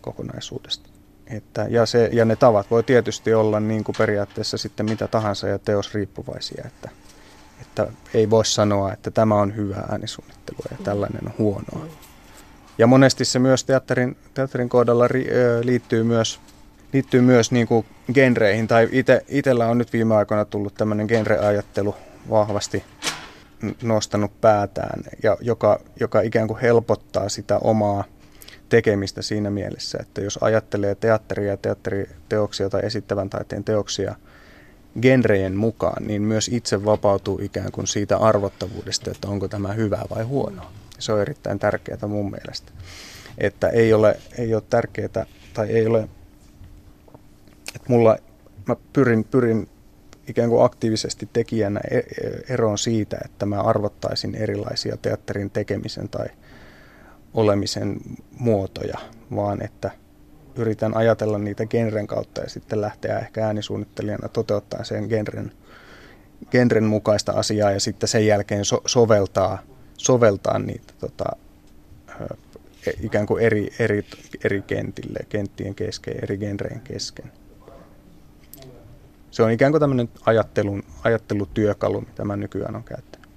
kokonaisuudesta. Että, ja, se, ja ne tavat voi tietysti olla niin kuin periaatteessa sitten mitä tahansa ja teos riippuvaisia, että, että ei voi sanoa, että tämä on hyvä äänisuunnittelu ja tällainen on huonoa. Ja monesti se myös teatterin, teatterin kohdalla ri, ö, liittyy myös liittyy myös niin kuin genreihin, tai ite, itellä on nyt viime aikoina tullut tämmöinen genreajattelu vahvasti nostanut päätään, ja joka, joka ikään kuin helpottaa sitä omaa tekemistä siinä mielessä, että jos ajattelee teatteria ja teatteriteoksia tai esittävän taiteen teoksia genrejen mukaan, niin myös itse vapautuu ikään kuin siitä arvottavuudesta, että onko tämä hyvää vai huonoa. Se on erittäin tärkeää mun mielestä. Että ei ole, ei ole tärkeää tai ei ole että mulla, mä pyrin, pyrin ikään kuin aktiivisesti tekijänä e, e, eroon siitä, että mä arvottaisin erilaisia teatterin tekemisen tai olemisen muotoja, vaan että yritän ajatella niitä genren kautta ja sitten lähteä ehkä äänisuunnittelijana toteuttaa sen genren, genren mukaista asiaa ja sitten sen jälkeen so, soveltaa, soveltaa niitä tota, e, ikään kuin eri, eri, eri kentille, kenttien kesken, eri genreen kesken se on ikään kuin tämmöinen ajattelun, ajattelutyökalu, mitä mä nykyään on käyttänyt.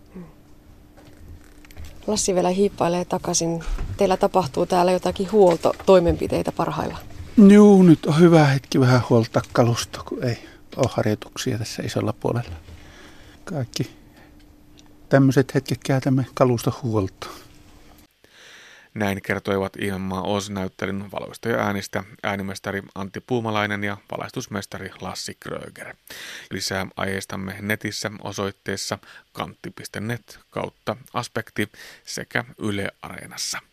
Lassi vielä hiippailee takaisin. Teillä tapahtuu täällä jotakin huoltotoimenpiteitä parhailla. Joo, nyt on hyvä hetki vähän huolta kalusta, kun ei ole harjoituksia tässä isolla puolella. Kaikki tämmöiset hetket käytämme kalusta huoltoon. Näin kertoivat Ilmaa Oz-näyttelyn valoista ja äänistä äänimestari Antti Puumalainen ja valaistusmestari Lassi Kröger. Lisää aiheestamme netissä osoitteessa kantti.net kautta aspekti sekä Yle Areenassa.